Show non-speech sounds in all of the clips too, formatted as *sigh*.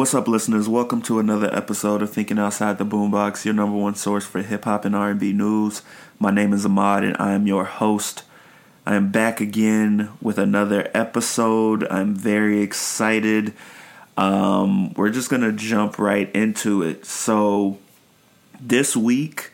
What's up, listeners? Welcome to another episode of Thinking Outside the Boombox, your number one source for hip hop and R&B news. My name is Ahmad, and I am your host. I am back again with another episode. I'm very excited. Um, we're just gonna jump right into it. So, this week,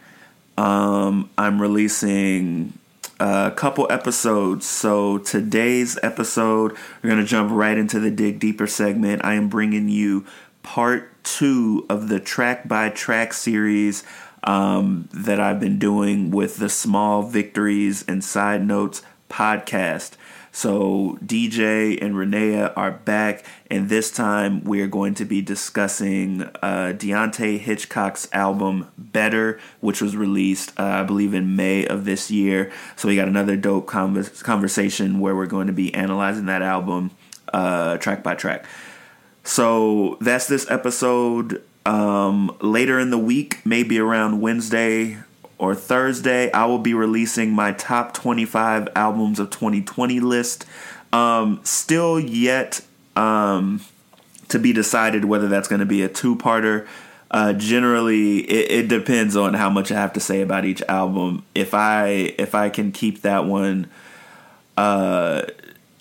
um, I'm releasing a couple episodes. So today's episode, we're going to jump right into the Dig Deeper segment. I am bringing you part two of the track by track series um, that I've been doing with the Small Victories and Side Notes podcast. So DJ and Renea are back, and this time we are going to be discussing uh, Deante' Hitchcock's album "Better," which was released, uh, I believe, in May of this year. So we got another dope convers- conversation where we're going to be analyzing that album uh, track by track. So that's this episode. Um, later in the week, maybe around Wednesday or Thursday, I will be releasing my top 25 albums of 2020 list. Um, still yet um, to be decided whether that's going to be a two parter. Uh, generally, it, it, depends on how much I have to say about each album. If I if I can keep that one uh,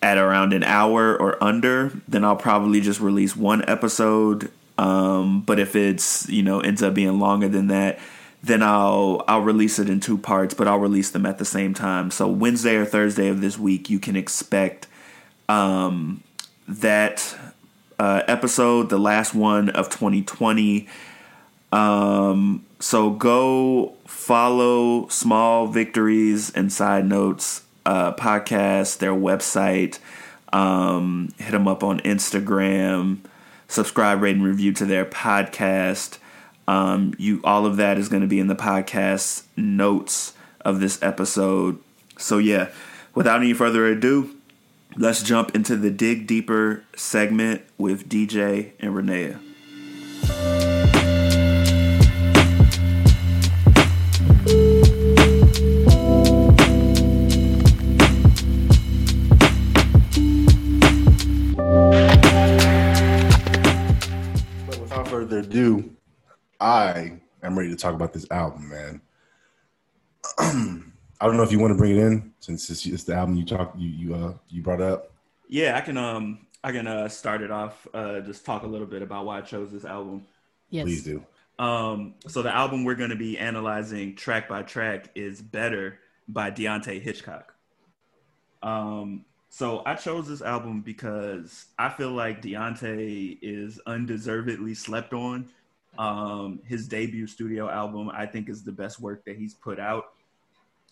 at around an hour or under, then I'll probably just release one episode. Um, but if it's you know ends up being longer than that, then I'll I'll release it in two parts, but I'll release them at the same time. So Wednesday or Thursday of this week, you can expect um, that uh, episode, the last one of 2020. Um, so go follow Small Victories and Side Notes uh, podcast, their website. Um, hit them up on Instagram. Subscribe, rate, and review to their podcast. Um, you all of that is going to be in the podcast notes of this episode. So yeah, without any further ado, let's jump into the dig deeper segment with DJ and Renea. Without further ado, I am ready to talk about this album, man. *clears throat* I don't know if you want to bring it in since it's, it's the album you talked you you uh you brought up. Yeah, I can um I can uh start it off uh just talk a little bit about why I chose this album. Yes. Please do. Um so the album we're going to be analyzing track by track is Better by Deante' Hitchcock. Um so I chose this album because I feel like Deante' is undeservedly slept on Um, his debut studio album, I think, is the best work that he's put out.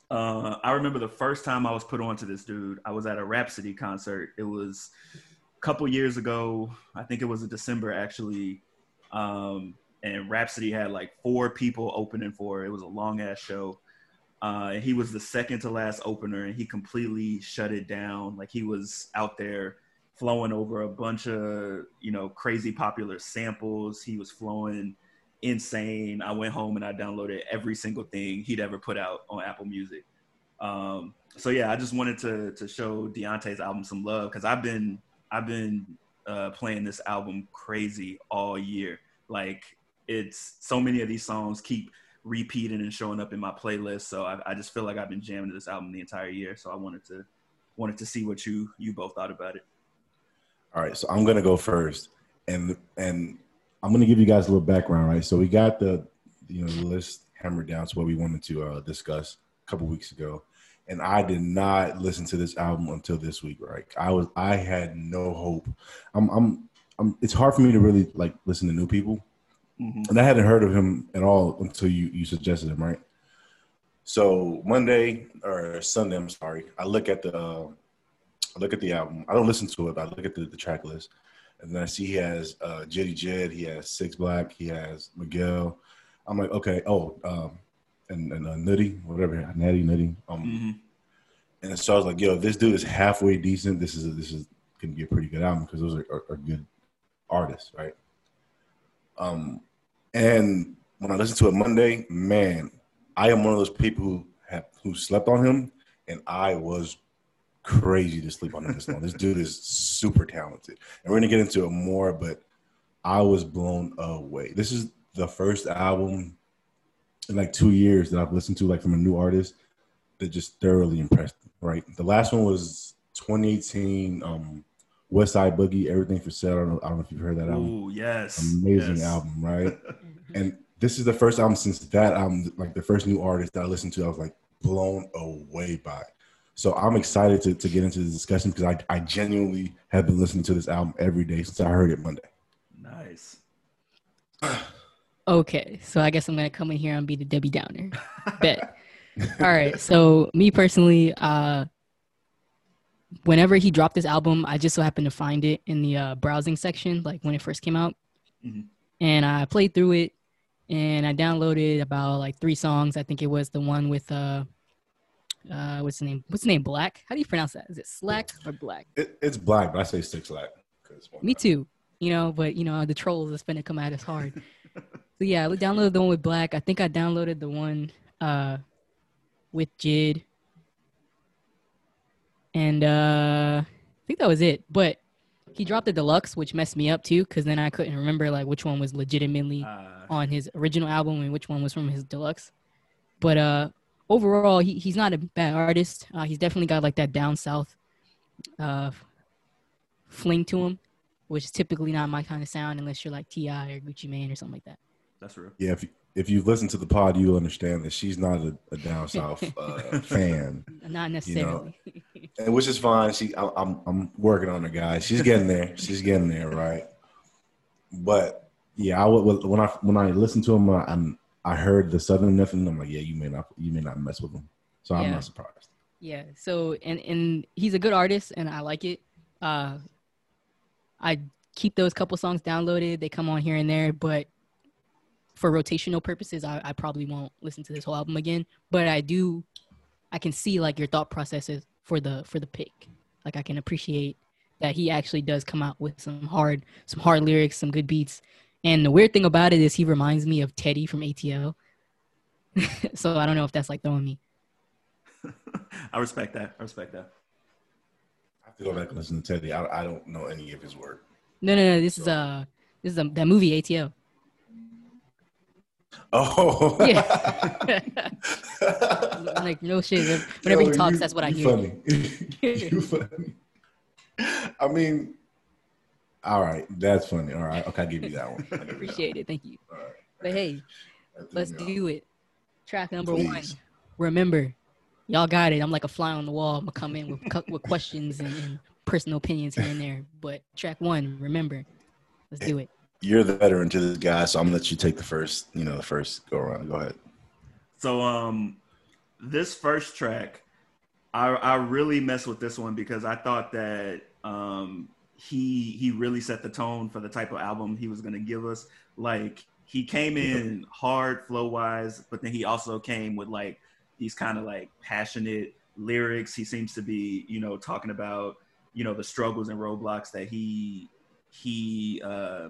Uh, I remember the first time I was put onto this dude. I was at a Rapsody concert. It was a couple years ago. I think it was in December actually. Um, and Rapsody had like four people opening for it. It was a long ass show. Uh, he was the second to last opener, and he completely shut it down. Like he was out there flowing over a bunch of you know crazy popular samples. He was flowing insane. I went home and I downloaded every single thing he'd ever put out on Apple Music. Um, so yeah, I just wanted to to show Deante's album some love because I've been I've been uh, playing this album crazy all year. Like it's so many of these songs keep repeating and showing up in my playlist. So I, I just feel like I've been jamming to this album the entire year. So I wanted to wanted to see what you you both thought about it. All right, so I'm gonna go first, and and I'm gonna give you guys a little background, right? So we got the you know the list hammered down to what we wanted to uh, discuss a couple weeks ago, and I did not listen to this album until this week, right? I was I had no hope. I'm I'm, I'm it's hard for me to really like listen to new people, mm-hmm. and I hadn't heard of him at all until you you suggested him, right? So Monday or Sunday, I'm sorry, I look at the. I look at the album. I don't listen to it, but I look at the, the track list. And then I see he has uh, Jetty Jed, he has Six Black, he has Miguel. I'm like, okay, oh, um, and, and uh, Nutty, whatever, Natty, Nutty. Um, mm-hmm. And so I was like, yo, this dude is halfway decent. This is a, this is gonna be a pretty good album because those are, are, are, good artists, right? Um, and when I listened to it Monday, man, I am one of those people who have who slept on him, and I was crazy to sleep on him this long. This dude is super talented, and we're gonna get into it more. But I was blown away. This is the first album in like two years that I've listened to, like from a new artist, that just thoroughly impressed me. Right, the last one was 2018. Um, Westside Boogie, Everything for Sale. I don't know, I don't know if you've heard that album. Oh yes, amazing yes. album, right? *laughs* and this is the first album since that album, like the first new artist that I listened to. I was like blown away by. So I'm excited to, to get into the discussion because I, I genuinely have been listening to this album every day since I heard it Monday. Nice. *sighs* okay, so I guess I'm gonna come in here and be the Debbie Downer. Bet. *laughs* All right. So me personally, uh, whenever he dropped this album, I just so happened to find it in the uh, browsing section, like when it first came out, mm-hmm. and I played through it, and I downloaded about like three songs. I think it was the one with uh uh, what's the name? What's the name? Black. How do you pronounce that? Is it Slack or Black? It, it's Black, but I say Six Slack. Me too. You know, but you know the trolls are going to come at us hard. *laughs* so yeah, I downloaded the one with Black. I think I downloaded the one uh, with Jid, and uh, I think that was it. But he dropped the deluxe, which messed me up too, because then I couldn't remember like which one was legitimately uh, on his original album and which one was from his deluxe. But uh, overall, he, he's not a bad artist. Uh, he's definitely got like that down south uh, fling to him, which is typically not my kind of sound unless you're like T.I. or Gucci Mane or something like that. That's real. Yeah, if you, if you've listened to the pod, you'll understand that she's not a, a down south *laughs* uh, fan. Not necessarily. You know? and which is fine. She, I, I'm, I'm working on her, guys. She's getting there. She's getting there, right? But yeah, I would when I when I listen to him, I'm I heard the Southern nothing. I'm like, yeah, you may not, you may not mess with him. So I'm not surprised. Yeah. So and and he's a good artist, and I like it. Uh, I keep those couple songs downloaded. They come on here and there, but for rotational purposes, I, I probably won't listen to this whole album again. But I do, I can see like your thought processes for the for the pick. Like I can appreciate that he actually does come out with some hard some hard lyrics, some good beats, and the weird thing about it is he reminds me of Teddy from ATL. *laughs* so I don't know if that's like throwing me. *laughs* I respect that. I respect that. I have to go back and listen to Teddy. I, I don't know any of his work. No, no, no. This so. is uh this is a, that movie ATL. *laughs* Oh yeah. like no shit. Whenever Yo, he talks, you, that's what I hear. Funny. you funny. I mean, all right, that's funny. All right, okay, I'll give you that one. I *laughs* Appreciate it. Thank you. All right. But hey, let's do it. Track number Please. one. Remember, y'all got it. I'm like a fly on the wall. I'm gonna come in with with questions and, and personal opinions here and there. But track one, remember, let's do it. you're the veteran to this guy, so I'm gonna let you take the first, you know, the first go around. Go ahead. So um, this first track, I I really messed with this one because I thought that um he he really set the tone for the type of album he was gonna give us. Like he came in hard flow wise, but then he also came with like these kind of like passionate lyrics. He seems to be, you know, talking about, you know, the struggles and roadblocks that he he uh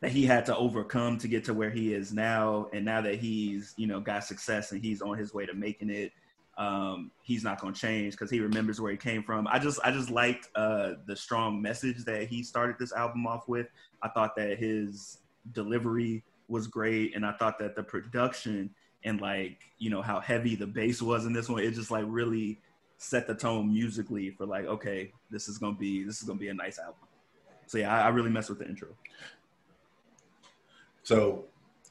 that he had to overcome to get to where he is now. And now that he's, you know, got success and he's on his way to making it, um, he's not going to change because he remembers where he came from. I just, I just liked uh, the strong message that he started this album off with. I thought that his delivery was great, and I thought that the production and like, you know, how heavy the bass was in this one, it just like really set the tone musically for like, okay, this is gonna be, this is gonna be a nice album. So yeah, I, I really messed with the intro. So,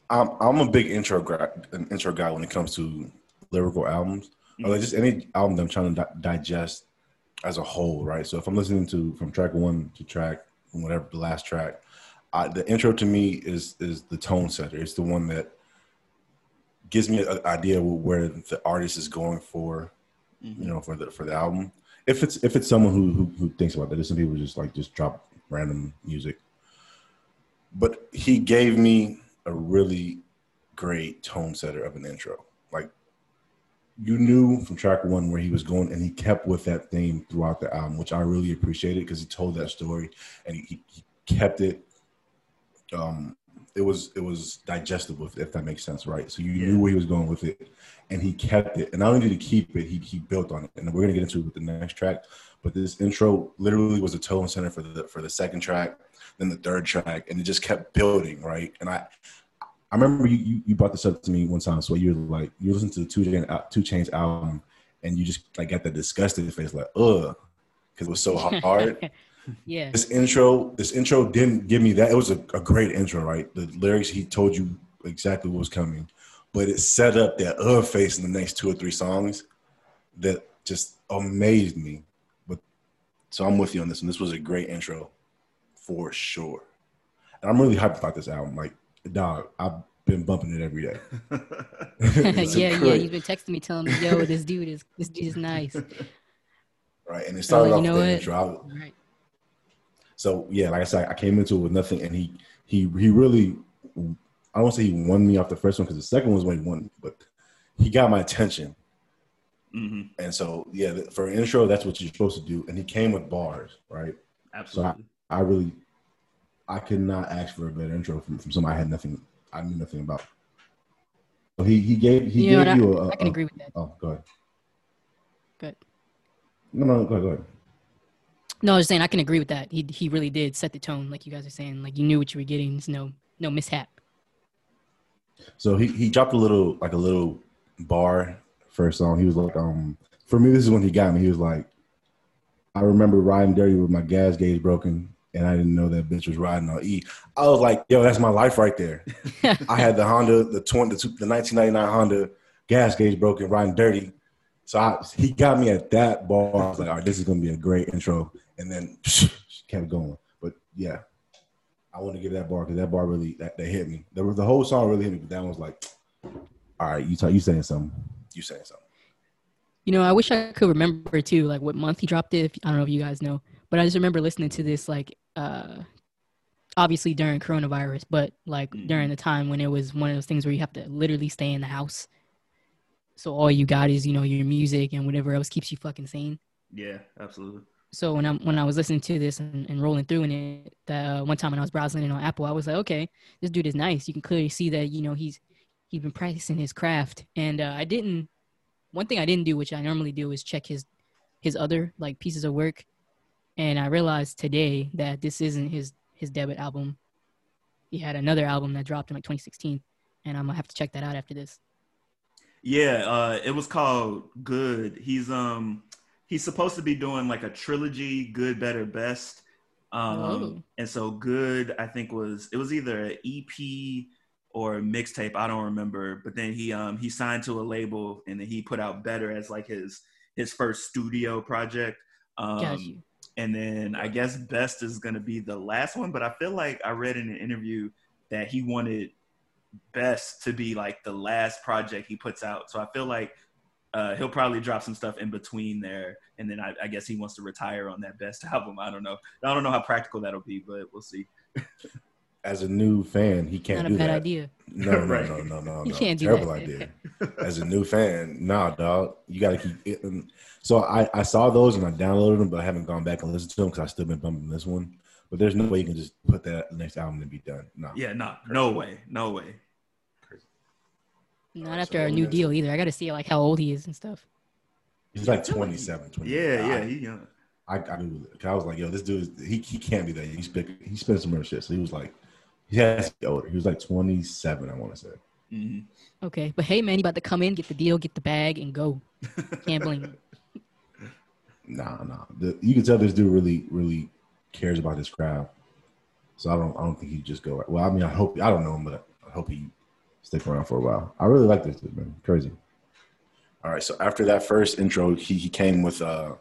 I'm I'm a big intro an intro guy when it comes to lyrical albums, or like just any album that I'm trying to di- digest as a whole, right? So if I'm listening to from track one to track whatever the last track, I, the intro to me is is the tone setter. It's the one that gives me an idea where the artist is going for, Mm-hmm. you know, for the for the album. If it's if it's someone who who, who thinks about that, there's some people just like just drop random music. But he gave me a really great tone setter of an intro. You knew from track one where he was going, and he kept with that theme throughout the album, which I really appreciated because he told that story and he, he, he kept it. Um, it was it was digestible, if, if that makes sense, right? So you Yeah. knew where he was going with it, and he kept it. And not only did he keep it, he he built on it. And we're gonna get into it with the next track. But this intro literally was a tone center for the for the second track, then the third track, and it just kept building, right? And I I remember you, you, you brought this up to me one time. So you were like, you listened to the Two Chain 2 Chainz album, and you just like got that disgusted face, like, ugh, because it was so *laughs* hard. yeah. this intro, this intro didn't give me that. It was a, a great intro, right? The lyrics he told you exactly what was coming, but it set up that uh face in the next two or three songs that just amazed me. But so I'm with you on this, and this was a great intro for sure. And I'm really hyped about this album. Like, dog, I've been bumping it every day. *laughs* *laughs* It's yeah, yeah. great. He's been texting me telling me, "Yo, this dude is this dude is nice." *laughs* Right. And it started you off know with that intro. I- Right. So yeah, like I said, I came into it with nothing, and he he he really I don't say he won me off the first one because the second one was when he won, me, but he got my attention. hmm And so yeah, for an intro, that's what you're supposed to do. And he came with bars, right? So I, Absolutely. I really I could not ask for a better intro from, from somebody I had nothing I knew nothing about. So he he gave he You know gave what, you a, I can a- agree with that. Oh, go ahead. Good. No, no, go ahead, go ahead. No, I was saying I can agree with that. He he really did set the tone, like you guys are saying. Like you knew what you were getting. There's no no mishap. So he, he dropped a little like a little bar first song. He was like, um, for me, this is when he got me. He was like, I remember riding dirty with my gas gauge broken, and I didn't know that bitch was riding on E. I was like, yo, that's my life right there. *laughs* I had the Honda, the twenty, the, the 1999 Honda gas gauge broken, riding dirty. So I, he got me at that bar. I was like, all right, this is gonna be a great intro, and then *laughs* kept going. But yeah, I want to give that bar because that bar really that, that hit me. The, the whole song really hit me, but that one was like, all right, you talk, you saying something, you saying something. You know, I wish I could remember too, like what month he dropped it. If, I don't know if you guys know, but I just remember listening to this like uh obviously during coronavirus, but like Mhm. during the time when it was one of those things where you have to literally stay in the house. So all you got is, you know, your music and whatever else keeps you fucking sane. Yeah, absolutely. So when I'm when I was listening to this and, and rolling through in it, that uh, one time when I was browsing it on Apple, I was like, okay, this dude is nice. You can clearly see that you know he's he's been practicing his craft. And uh, I didn't. One thing I didn't do, which I normally do, is check his his other like pieces of work. And I realized today that this isn't his his debut album. He had another album that dropped in like 2016, and I'm gonna have to check that out after this. Yeah, uh, it was called Good. He's um he's supposed to be doing like a trilogy, Good, Better, Best. Um, Oh. and so Good, I think was it was either an EP or a mixtape. I don't remember. But then he um he signed to a label and then he put out Better as like his his first studio project. Um, Got you. And then I guess Best is gonna be the last one. But I feel like I read in an interview that he wanted Best to be like the last project he puts out. So I feel like uh, he'll probably drop some stuff in between there, and then I, I, guess he wants to retire on that Best *laughs* album. I don't know. I don't know how practical that'll be, but we'll see. *laughs* As a new fan, he can't Not do a bad that. idea. No, no, *laughs* Right. no, no, no, *laughs* You no. can't do Terrible that. idea. *laughs* As a new fan, nah, dog. You got to keep it. And so I, I saw those and I downloaded them, but I haven't gone back and listened to them because I've still been bumping this one. But there's no way you can just put that next album and be done. No. Yeah, no, no way, no way. Not Alright, after so a new deal either. I got to see like how old he is and stuff. He's like 27, 28. Yeah, yeah, I, he young. I, I, Googled it. 'Cause I was like, yo, this dude, he, he can't be that. He spent, he spent some real shit. So he was like, he has to be older. He was like 27, I want to say. hmm Okay, but hey, man, you about to come in, get the deal, get the bag, and go. Gambling. *laughs* Nah, nah. The, you can tell this dude really, really cares about his crowd. So I don't, I don't think he'd just go. Well, I mean, I hope I don't know him, but I hope he stick around for a while. I really like this dude, man. Crazy. All right, so after that first intro, he, he came with uh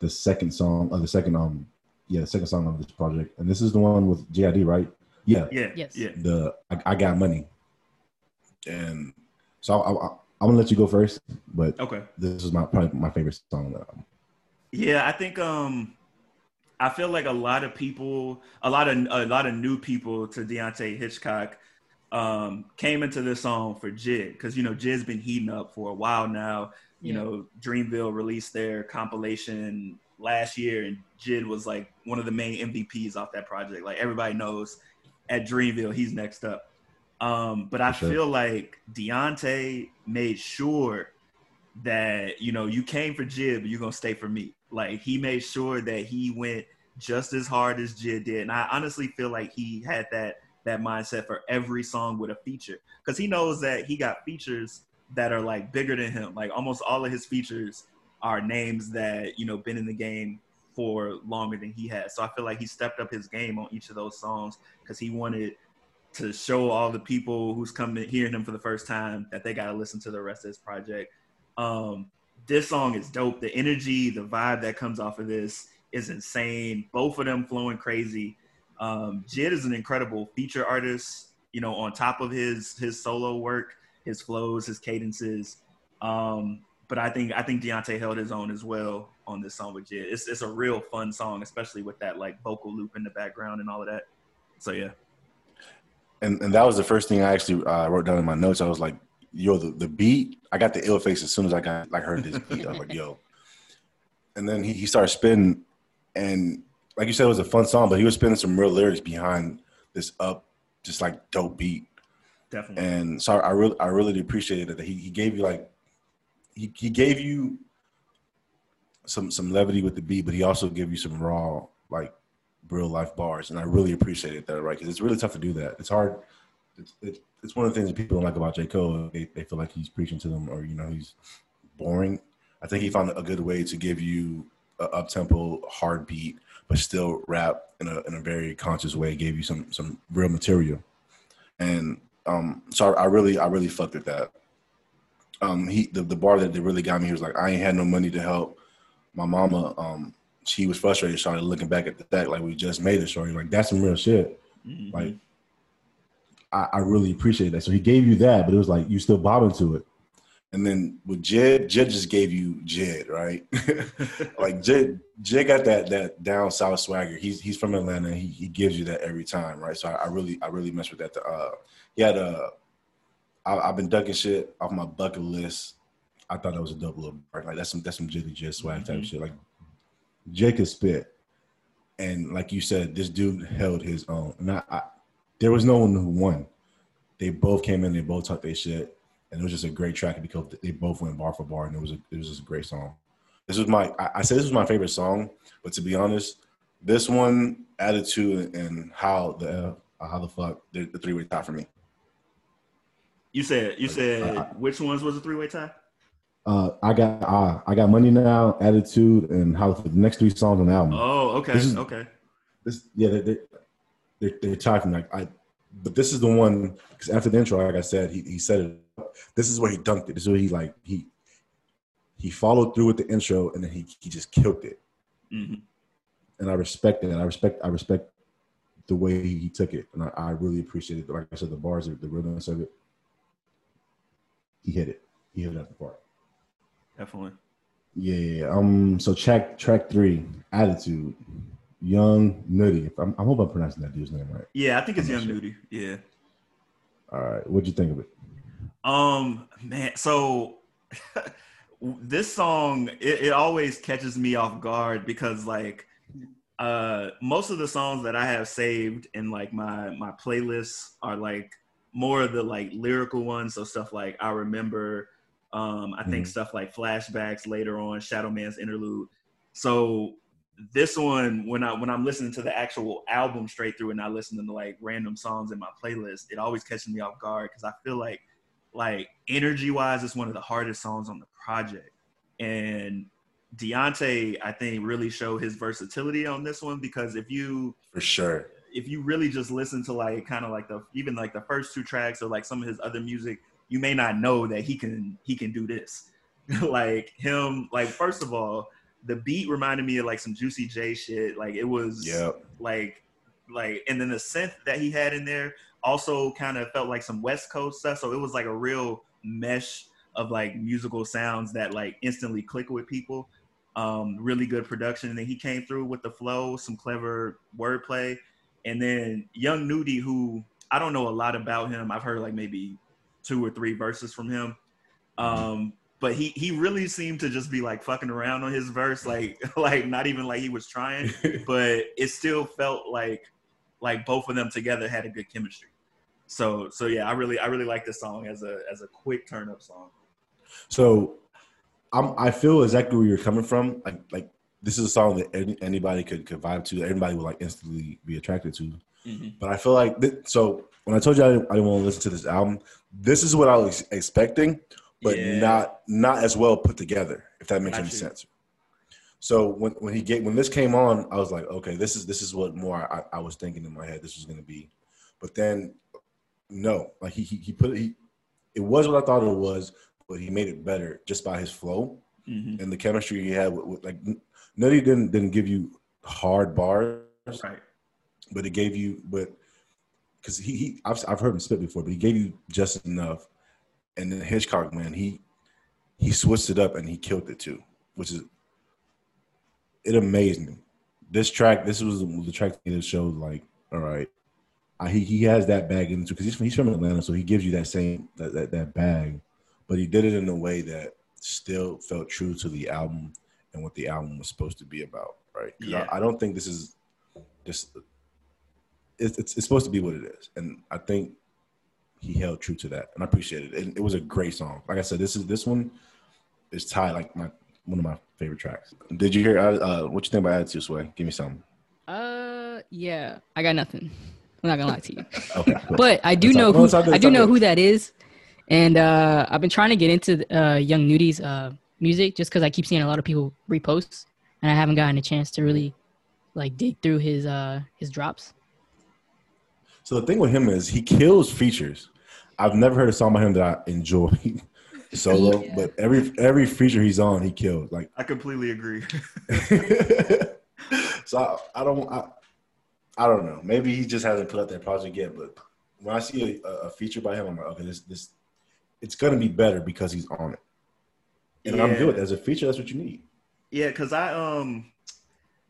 the second song, uh, the second um, yeah, the second song of this project, and this is the one with JID, right? Yeah, Yeah, Yes. yeah. the I, I got money, and so I, I, I'm gonna let you go first, but Okay. this is my probably my favorite song. on the album. Yeah, I think um I feel like a lot of people, a lot of a lot of new people to Deante' Hitchcock um came into this song for Jid because you know Jid's been heating up for a while now. You Yeah. know, Dreamville released their compilation last year, and Jid was like one of the main MVPs off that project. Like everybody knows at Dreamville, he's next up. Um, but I sure. feel like Deante' made sure that you know you came for Jid, but you're gonna stay for me. Like he made sure that he went just as hard as Jid did, and I honestly feel like he had that that mindset for every song with a feature because he knows that he got features that are like bigger than him. Like almost all of his features are names that you know been in the game for longer than he has. So I feel like he stepped up his game on each of those songs because he wanted to show all the people who's coming hearing him for the first time that they got to listen to the rest of this project. Um, this song is dope. The energy, the vibe that comes off of this is insane. Both of them flowing crazy. Um, Jid is an incredible feature artist. You know, on top of his his solo work, his flows, his cadences. Um, but I think I think Deante' held his own as well on this song with Jid. It's it's a real fun song, especially with that like vocal loop in the background and all of that. So yeah. and and that was the first thing I actually uh, wrote down in my notes. I was like, "Yo, the, the beat." I got the ill face as soon as I got like heard this beat. I was like, "Yo," and then he, he started spinning, and like you said, it was a fun song, but he was spinning some real lyrics behind this up, just like dope beat. Definitely. And so I really I really appreciated that he he gave you like he he gave you some some levity with the beat, but he also gave you some raw like real life bars, and I really appreciated that, right? Because it's really tough to do that. It's hard. It's, it's it's one of the things that people don't like about J Cole. They they feel like he's preaching to them, or you know, he's boring. I think he found a good way to give you up tempo, hard beat, but still rap in a in a very conscious way. Gave you some some real material, and um, so I, I really I really fucked with that. Um, he the, the bar that, that really got me was like I ain't had no money to help my mama. Um, she was frustrated. Started looking back at the fact like we just made it. Shorty like that's some real shit. Mhm. Like I, I really appreciate that. So he gave you that, but it was like you still bobbing to it. And then with Jed, Jed just gave you Jed, right? *laughs* like Jed, Jed got that that down south swagger. He's he's from Atlanta. He he gives you that every time, right? So I, I really I really mess with that. Uh, he had a. I, I've been ducking shit off my bucket list. I thought that was a double up. Right? Like that's some that's some Jitty Jed swag type Mhm. shit. Like Jake spit, and like you said, this dude held his own. And I, I there was no one who won. They both came in. They both talked their shit, and it was just a great track because they both went bar for bar, and it was a, it was just a great song. This was my I, I said this was my favorite song, but to be honest, this one, attitude, and how the uh, how the fuck the, the three way tie for me. You said you said I- which ones was a three way tie? Uh, I got uh, I got money now, attitude, and how the next three songs on the album. Oh, okay, This is- okay. this yeah they they they're, from like I but this is the one because after the intro like I said he, he said it this is where he dunked it this is where he like he he followed through with the intro and then he he just killed it hmm and I respect that. I respect I respect the way he took it, and I, I really appreciate it. Like I said, the bars, the rhythms of it, he hit it. He hit it at the park. Definitely. Yeah, yeah. Um. So track track three, attitude, young nutty. If I'm, I hope I'm pronouncing that dude's name right. Yeah, I think it's Young not Nudie. Yeah. All right. What'd you think of it? Um, man, so *laughs* this song it, it always catches me off guard because like uh most of the songs that I have saved in like my my playlists are like more of the like lyrical ones. So stuff like I remember, um, I think Mhm. stuff like flashbacks later on, Shadow Man's interlude. So this one, when I when I'm listening to the actual album straight through and not listening to like random songs in my playlist, it always catches me off guard because I feel like like energy wise, it's one of the hardest songs on the project. And Deante', I think, really showed his versatility on this one because if you For sure. If you really just listen to like kind of like the even like the first two tracks or like some of his other music, you may not know that he can he can do this. *laughs* like him, like first of all, the beat reminded me of like some Juicy J shit. Like it was Yep. like like and then the synth that he had in there also kind of felt like some West Coast stuff. So it was like a real mesh of like musical sounds that like instantly click with people. Um, really good production. And then he came through with the flow, some clever wordplay. And then Young Nudy, who I don't know a lot about him. I've heard like maybe two or three verses from him. Um, but he he really seemed to just be like fucking around on his verse, like *laughs* like not even like he was trying *laughs* but it still felt like like both of them together had a good chemistry. So so yeah, I really I really like this song as a as a quick turn up song. So I'm I feel exactly where you're coming from. Like like this is a song that any, anybody could, could vibe to. Everybody would like instantly be attracted to. But I feel like th- so when I told you I didn't, I didn't want to listen to this album, this is what I was expecting, but Yeah. not not as well put together. If that makes Got any sense. So when when he get when this came on, I was like, okay, this is this is what more I, I was thinking in my head this was going to be, but then no, like he he, he put it. He, it was what I thought it was, but he made it better just by his flow Mhm. and the chemistry he had with, with like Nutty didn't didn't give you hard bars, Right. but it gave you but because he, he I've, I've heard him spit before, but he gave you just enough. And then Hitchcock, man, he he switched it up and he killed it too, which is it amazed me. This track, this was the track that showed like, all right, uh, he he has that bag into because he's from, he's from Atlanta, so he gives you that same that, that that bag, but he did it in a way that still felt true to the album and what the album was supposed to be about, right? Yeah. I, I don't think this is just it's, it's it's supposed to be what it is, and I think he held true to that, and I appreciate it. And it was a great song. Like I said, this is this one is tied like my one of my favorite tracks. Did you hear? Uh, uh, what you think about Attitude Sway? Give me something. Uh, yeah, I got nothing. I'm not gonna lie to you, *laughs* Okay, cool. but I do It's know no, who it's good, I do know good. who that is, and uh, I've been trying to get into uh, Young Nudy's uh, music just because I keep seeing a lot of people repost, and I haven't gotten a chance to really like dig through his uh his drops. So the thing with him is he kills features. I've never heard a song by him that I enjoy *laughs* solo, Yeah. but every every feature he's on, he kills. Like I completely agree. *laughs* *laughs* so I, I don't I, I don't know. Maybe he just hasn't put out that project yet. But when I see a, a feature by him, I'm like, okay, this this it's gonna be better because he's on it. And I'm Yeah. good as a feature. That's what you need. Yeah, because I um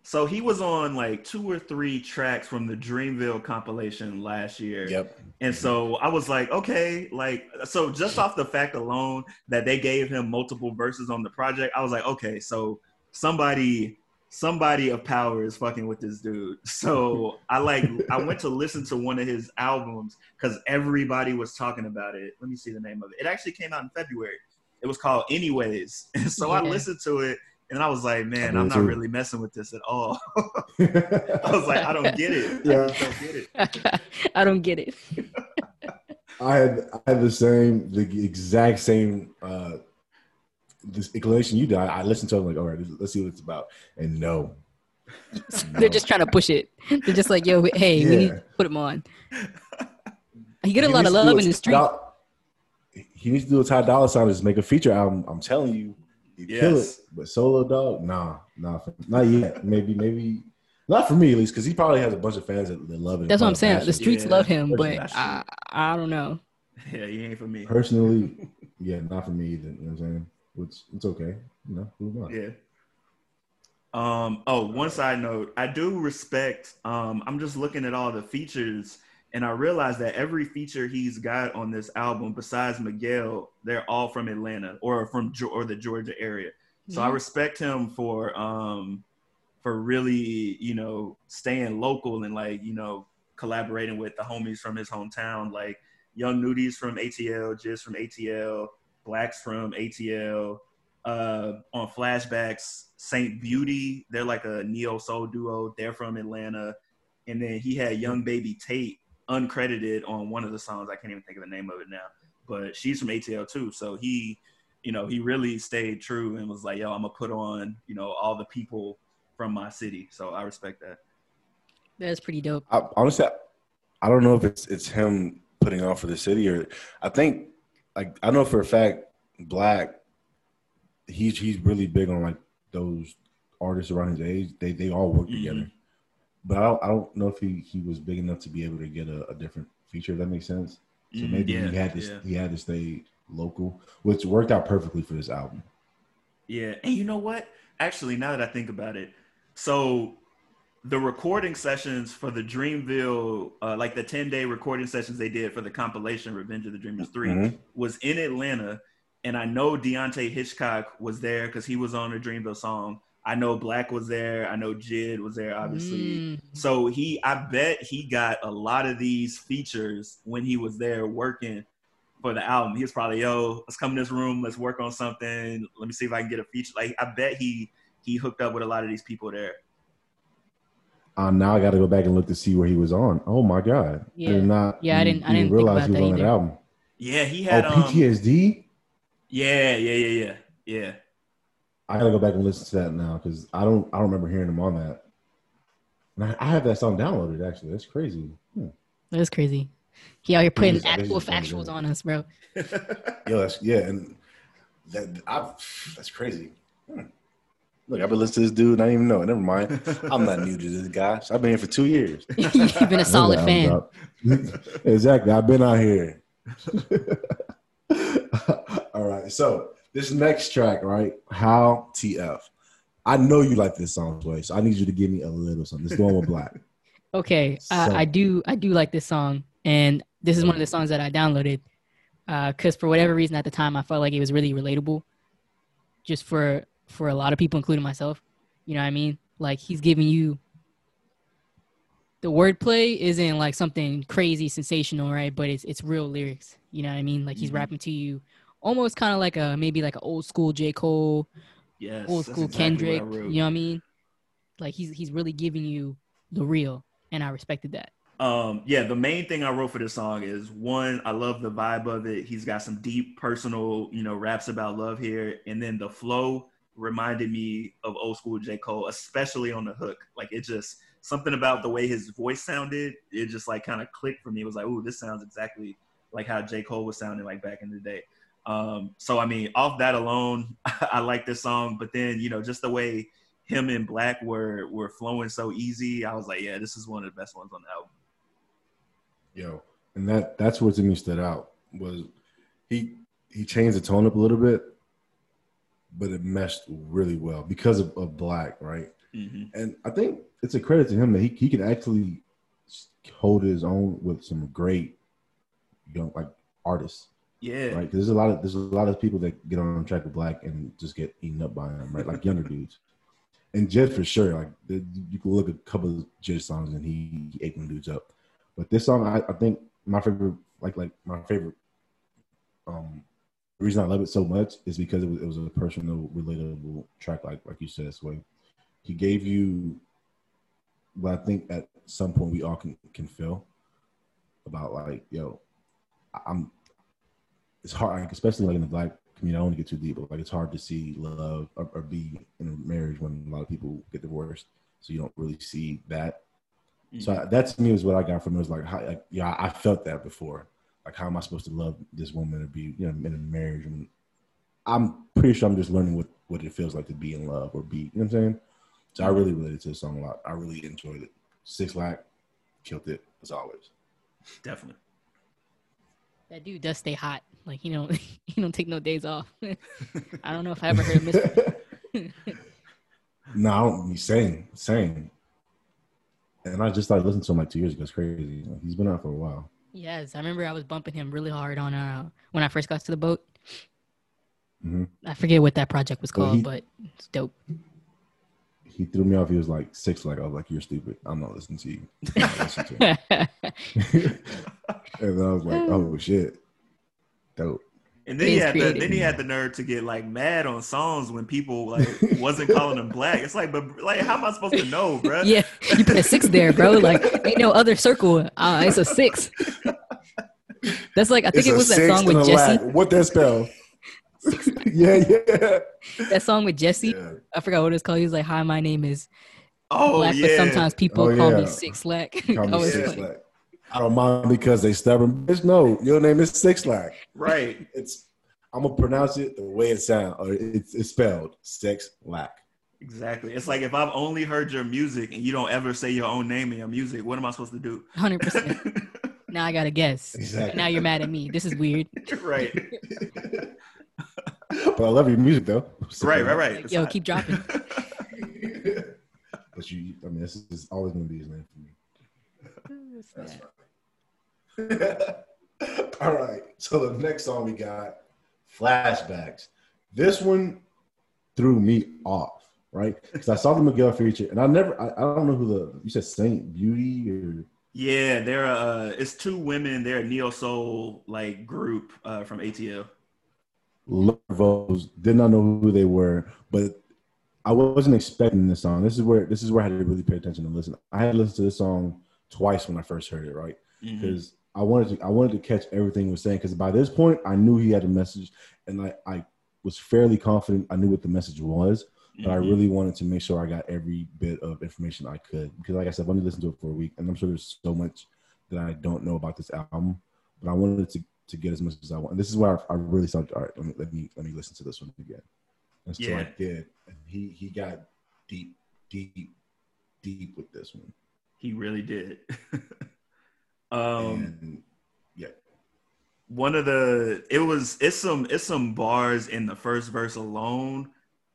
so he was on like two or three tracks from the Dreamville compilation last year. Yep. And so I was like, okay, like, so just off the fact alone that they gave him multiple verses on the project, I was like, okay, so somebody, somebody of power is fucking with this dude. *laughs* So I like, I went to listen to one of his albums because everybody was talking about it. Let me see the name of it. It actually came out in February. It was called Anyways. *laughs* And so I listened to it and I was like, man, I I'm not too. really messing with this at all. *laughs* *laughs* I was like, I don't get it. I Yeah. just don't get it. I don't get it. I had I had the same the exact same uh this inclination you did. I, I listened to it I'm like, all right, let's see what it's about. And no. They're just trying to push it. They're just like, yo, hey, we need to put him on. He get a He lot of needs to do love in the street. Doll- He needs to do a Ty Dolla Sign is make a feature album. I'm telling you, you kill it. But solo dog, nah, nah, not yet. Maybe, maybe Not for me, at least, because he probably has a bunch of fans that, that love him. That's what I'm Probably saying. The streets Yeah, love him, but I, I don't know. *laughs* Yeah, he ain't for me. Personally, *laughs* yeah, not for me either. You know what I'm saying? Which it's okay. You know, move on. Yeah. Um. Oh, one side note. I do respect. Um. I'm just looking at all the features, and I realized that every feature he's got on this album, besides Miguel, they're all from Atlanta or from or the Georgia area. So I Mhm. respect him for um for really you know staying local and like you know collaborating with the homies from his hometown, like Young Nudy's from ATL, Jid's from ATL, Blacks from ATL. Uh, on flashbacks, Saint Beauty, they're like a neo soul duo. They're from Atlanta, and then he had Young Baby Tate uncredited on one of the songs. I can't even think of the name of it now, but she's from ATL too. So he, you know, he really stayed true and was like, "Yo, I'm gonna put on, you know, all the people from my city." So I respect that. That's pretty dope. I, honestly, I, I don't know if it's it's him putting on for the city or I think like I know for a fact Black he's he's really big on like those artists around his age. They they all work Mhm. together. But I don't, I don't know if he, he was big enough to be able to get a, a different feature. If that makes sense. So Mm, maybe yeah, he had to yeah. he had to stay local, which worked out perfectly for this album. Yeah, and you know what? Actually, now that I think about it, so the recording sessions for the Dreamville, uh, like the 10 day recording sessions they did for the compilation Revenge of the Dreamers 3, Mhm. was in Atlanta. And I know Deante' Hitchcock was there because he was on a Dreamville song. I know Black was there. I know Jid was there, obviously. Mm. So he, I bet he got a lot of these features when he was there working for the album. He was probably, yo, let's come in this room, let's work on something. Let me see if I can get a feature. Like I bet he he hooked up with a lot of these people there. Um, now I got to go back and look to see where he was on. Oh my god! Yeah. did not. Yeah, I didn't- I didn't think realize about he was that on that album. Yeah, he had oh, um, PTSD. yeah, yeah, yeah, yeah, yeah. I gotta go back and listen to that now because I don't I don't remember hearing him on that. And I, I have that song downloaded actually. That's crazy. Hmm. That's crazy. He out here putting guess actual factuals on us, bro. *laughs* Yo, that's yeah, and that I, that's crazy. Hmm. Look, I've been listening to this dude. and I didn't even know. Never mind. I'm not new to this guy. So I've been here for two years. *laughs* You've been a *laughs* solid fan. exactly. I've been out here. All right. So this next track, right? How TF. I know you like this song, Sway, so I need you to give me a little something. This one with Black. *laughs* Okay, uh, So- I do. I do like this song, and this is one of the songs that I downloaded because for whatever reason at the time I felt like it was really relatable, just for for a lot of people, including myself. You know what I mean? Like he's giving you the wordplay isn't like something crazy sensational, right? But it's it's real lyrics. You know what I mean? Like he's Mhm. rapping to you, almost kind of like a maybe like an old school J Cole, Yes, old school exactly Kendrick. You know what I mean? Like he's he's really giving you the real, and I respected that. Um, yeah, the main thing I wrote for this song is one, I love the vibe of it. He's got some deep personal, you know, raps about love here. And then the flow reminded me of old school J. Cole, especially on the hook. Like it just something about the way his voice sounded, it just like kind of clicked for me. It was like, ooh, this sounds exactly like how J. Cole was sounding like back in the day. Um, so I mean, off that alone, *laughs* I like this song, but then, you know, just the way him and Black were were flowing so easy, I was like, yeah, this is one of the best ones on the album. Yo, and that that's what to me stood out was he he changed the tone up a little bit, but it meshed really well because of, of Black, right? hmm And I think it's a credit to him that he he can actually hold his own with some great young like artists, Yeah. right? 'Cause there's a lot of there's a lot of people that get on track with Black and just get eaten up by him, right? Like younger dudes. And Jed for sure, like you can look at a couple of Jed songs and he, he ate them dudes up. But this song, I, I think my favorite, like like my favorite, um, the reason I love it so much is because it was, it was a personal, relatable track, like like you said, Sway. He gave you what I think at some point we all can can feel about like, yo, I'm. It's hard, like, especially like in the black community. I don't want to get too deep, but like it's hard to see love or, or be in a marriage when a lot of people get divorced, so you don't really see that. So I, that to me was what I got from it. Was like, how, like, yeah, I felt that before. Like, how am I supposed to love this woman or be, you know, in a marriage? And I'm pretty sure I'm just learning what what it feels like to be in love or be, you know what I'm saying? So I mm. really related to the song a lot. I really enjoyed it. Six Lack killed it as always. Definitely. That dude does stay hot. Like he don't *laughs* he don't take no days off. *laughs* I don't know if I ever heard him miss. *laughs* No. He's saying, saying. And I just started listening to him like two years ago. It's crazy. He's been out for a while. Yes, I remember I was bumping him really hard on uh when I first got to the boat. Mhm. I forget what that project was called, he- but it's dope. He threw me off. He was like six. Like I was like, "You're stupid. I'm not listening to you." Listening to and then I was like, "Oh shit, dope." And then he Being had the, then he had the nerve to get like mad on songs when people like *laughs* wasn't calling him black. It's like, but like, how am I supposed to know, bruh? *laughs* yeah, you put a six there, bro. Like ain't no other circle. Uh, it's a six. That's like I think It's it was that song with Jesse. lack. What that spell? *laughs* yeah, yeah. That song with Jesse. Yeah. I forgot what it's called. He was like, "Hi, my name is Oh Black, yeah. but sometimes people Oh, call yeah. me Six Lack." Call me six like, lack. I don't mind because they stubborn. Bitch, no, your name is six lack. right. *laughs* It's I'm gonna pronounce it the way it sounds, or it's, it's spelled six lack. Exactly. It's like if I've only heard your music and you don't ever say your own name in your music, what am I supposed to do? hundred percent. *laughs* Now I gotta guess. Exactly. Now you're mad at me. This is weird. right. *laughs* But I love your music though. So- Right. Right. Right. Like, yo, not- keep dropping. But you, I mean, this is always gonna be his name for me. That's fine. *laughs* All right. So the next song we got, flashbacks. This one threw me off, right? Because I saw the Miguel feature, and I never, I, I don't know who the you said Saint Beauty or Yeah, they're uh it's two women, they're a neo soul like group uh from ATL. Lervos. Did not know who they were, but I wasn't expecting this song. This is where this is where I had to really pay attention and listen. I had listened to this song twice when I first heard it, right? Because I wanted to I wanted to catch everything he was saying because by this point I knew he had a message and I, I was fairly confident I knew what the message was, but I Mhm. really wanted to make sure I got every bit of information I could because like I said, I've only listened to it for a week and I'm sure there's so much that I don't know about this album, but I wanted to to get as much as I want. And this is where I, I really started. All right, let me let me let me listen to this one again. And so I did, and he he got deep, deep, deep with this one. He really did. *laughs* um and yeah, one of the it was it's some it's some bars in the first verse alone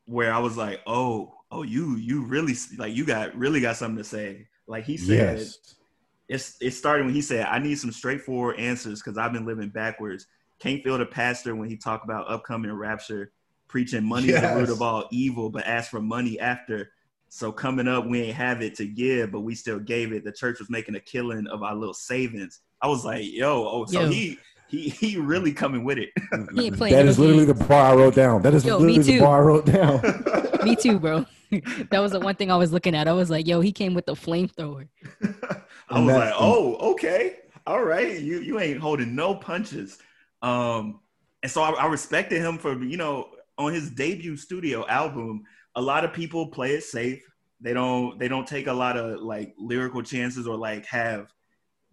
where I was like, oh, oh, you you really like you got really got something to say. Like he said, yes. it's it started when he said, I need some straightforward answers because I've been living backwards. Can't feel the pastor when he talk about upcoming rapture, preaching money is the root of all evil, but ask for money after. So coming up, we ain't have it to give, but we still gave it. The church was making a killing of our little savings. I was like, yo, oh, so Yo. he he he really coming with it. He ain't *laughs* playing That no is literally the bar I wrote down. That is Yo, literally the bar I wrote down. *laughs* Me too, bro. *laughs* that was the one thing I was looking at. I was like, yo, he came with the flamethrower. I And was like, oh, okay, all right. You you ain't holding no punches. Um, and so I, I respected him for you know on his debut studio album. A lot of people play it safe. They don't they don't take a lot of like lyrical chances or like have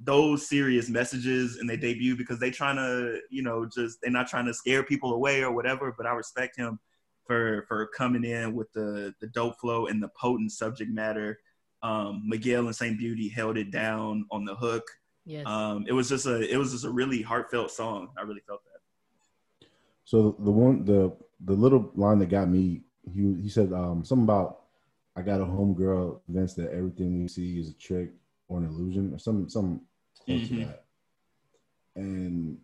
those serious messages in their debut because they trying to you know just they're not trying to scare people away or whatever. But I respect him for for coming in with the the dope flow and the potent subject matter um, Miguel and Saint Beauty held it down on the hook. Yes. Um, it was just a it was just a really heartfelt song. I really felt that. So the one the the little line that got me, he he said um, something about I got a homegirl convinced that everything we see is a trick or an illusion or some some close to Mhm. that. And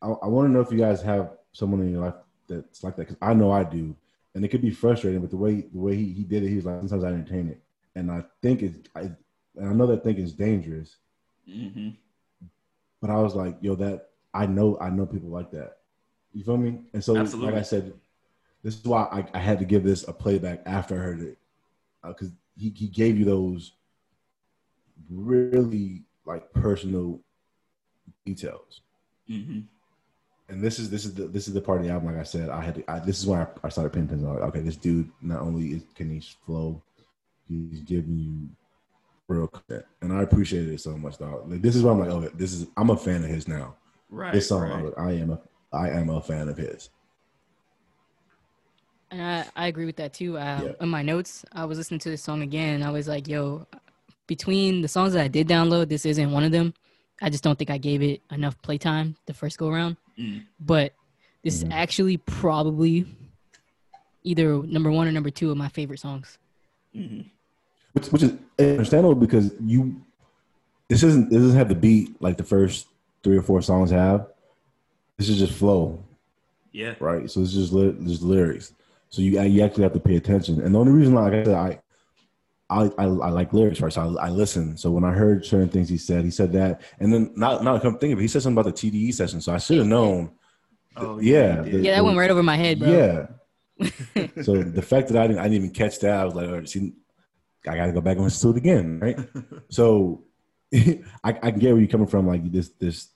I, I want to know if you guys have someone in your life that's like that because I know I do, and it could be frustrating. But the way the way he, he did it, he was like sometimes I entertain it, and I think it's I and I know that thinking is dangerous. Mm-hmm. But I was like, yo, that I know I know people like that. You feel me? And so, Absolutely. like I said, this is why I, I had to give this a playback after I heard it, because he he gave you those really like personal details. Mm-hmm. And this is this is the this is the part of the album. Like I said, I had to. I, this is why I, I started paying attention. Like, okay, this dude not only is, can he flow, he's giving you real content, and I appreciated it so much, dog. Like this is why I'm like, oh, this is. I'm a fan of his now. Right. this song, right. I, I am a I am a fan of his. And I, I agree with that too. Uh, Yeah. In my notes, I was listening to this song again. And I was like, yo, between the songs that I did download, this isn't one of them. I just don't think I gave it enough playtime the first go around. Mm. But this is Mhm. actually probably either number one or number two of my favorite songs. hmm which, which is understandable because you this isn't this doesn't have the beat like the first three or four songs have. This is just flow, Yeah. right? So it's just ly- just lyrics. So you you actually have to pay attention. And the only reason, like I said, I I I, I like lyrics, first. So I, I listen. So when I heard certain things he said, he said that, and then not not come think of it, he said something about the TDE session. So I should have known. Oh Yeah, you did. the- Yeah, that went right over my head, bro. Yeah. *laughs* so the fact that I didn't I didn't even catch that, I was like, all right, see, I got to go back and listen to it again, right? *laughs* so *laughs* I, I can get where you're coming from. Like this, this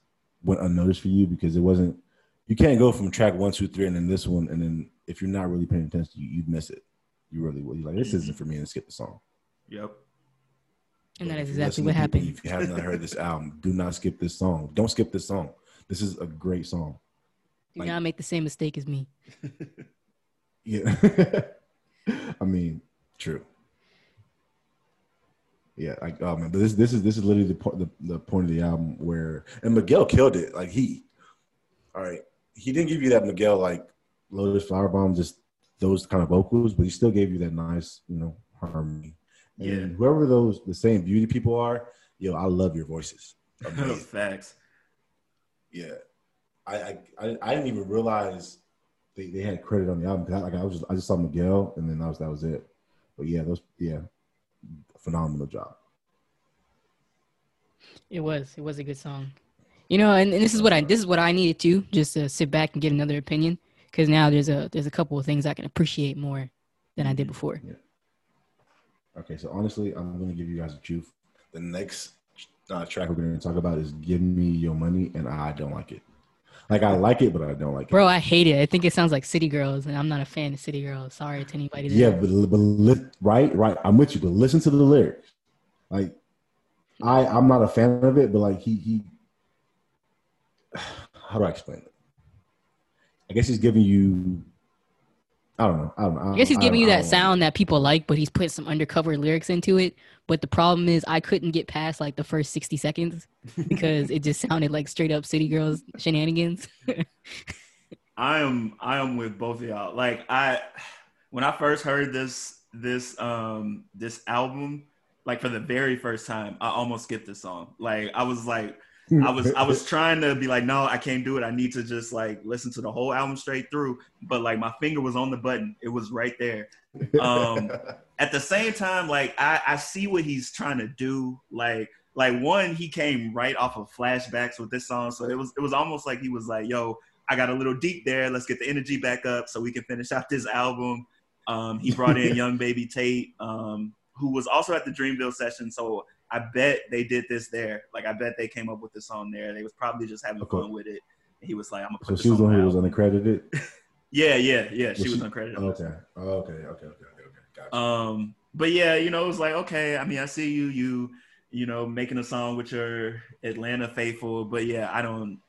went unnoticed for you because it wasn't. You can't go from track one, two, three, and then this one, and then if you're not really paying attention, you, you'd miss it. You really would. You're like, this isn't mm-hmm. for me, and skip the song. Yep. And that But is exactly what to people, happened. If you have not heard this *laughs* album, do not skip this song. Don't skip this song. This is a great song. Do like- not make the same mistake as me. *laughs* Yeah. *laughs* I mean, true. Yeah, like oh man, but this this is this is literally the point the, the point of the album where and Miguel killed it. Like he, all right, he didn't give you that Miguel like Lotus Flower Bomb, just those kind of vocals, but he still gave you that nice, you know, harmony. And Yeah. whoever those the Saint Beauty people are, yo, I love your voices. *laughs* Facts. Yeah, I, I I I didn't even realize they, they had credit on the album. 'cause I, like I was just I just saw Miguel, and then that was that was it. But yeah, those yeah, phenomenal job. It was. It was a good song. You know, and, and this is what I this is what I needed to just to sit back and get another opinion because now there's a there's a couple of things I can appreciate more than I did before. Yeah. Okay, so honestly, I'm gonna give you guys the truth. The next uh, track we're gonna talk about is "Give Me Your Money," and I don't like it. Like I like it, but I don't like it. Bro, I hate it. I think it sounds like City Girls, and I'm not a fan of City Girls. Sorry to anybody. That Yeah, but, but li- right, right. I'm with you, but listen to the lyrics. Like, I I'm not a fan of it, but like he he. *sighs* How do I explain it? I guess he's giving you. I don't know. I don't know. I guess he's giving don't- you that sound that people like, but he's putting some undercover lyrics into it. But the problem is, I couldn't get past like the first 60 seconds because it just sounded like straight up City Girls shenanigans. *laughs* I am I am with both of y'all. Like I when I first heard this this um this album, like for the very first time, I almost skipped this song. Like I was like I was I was trying to be like, no, I can't do it. I need to just like listen to the whole album straight through. But like my finger was on the button. It was right there. Um *laughs* at the same time, like I, I see what he's trying to do. Like like one, he came right off of flashbacks with this song. So it was it was almost like he was like, yo, I got a little deep there. Let's get the energy back up so we can finish out this album. Um, he brought in *laughs* young baby Tate, um, who was also at the Dreamville session. So I bet they did this there. Like I bet they came up with this song there. They was probably just having Okay. fun with it. And he was like, I'm gonna put So this she was on the one who was album. uncredited. *laughs* Yeah, yeah, yeah. She Was was she- uncredited. Okay. Okay. Okay. Okay. Okay. Okay. Gotcha. um, but yeah, you know, it was like, okay, I mean, I see you, you, you know, making a song with your Atlanta faithful, but yeah, I don't.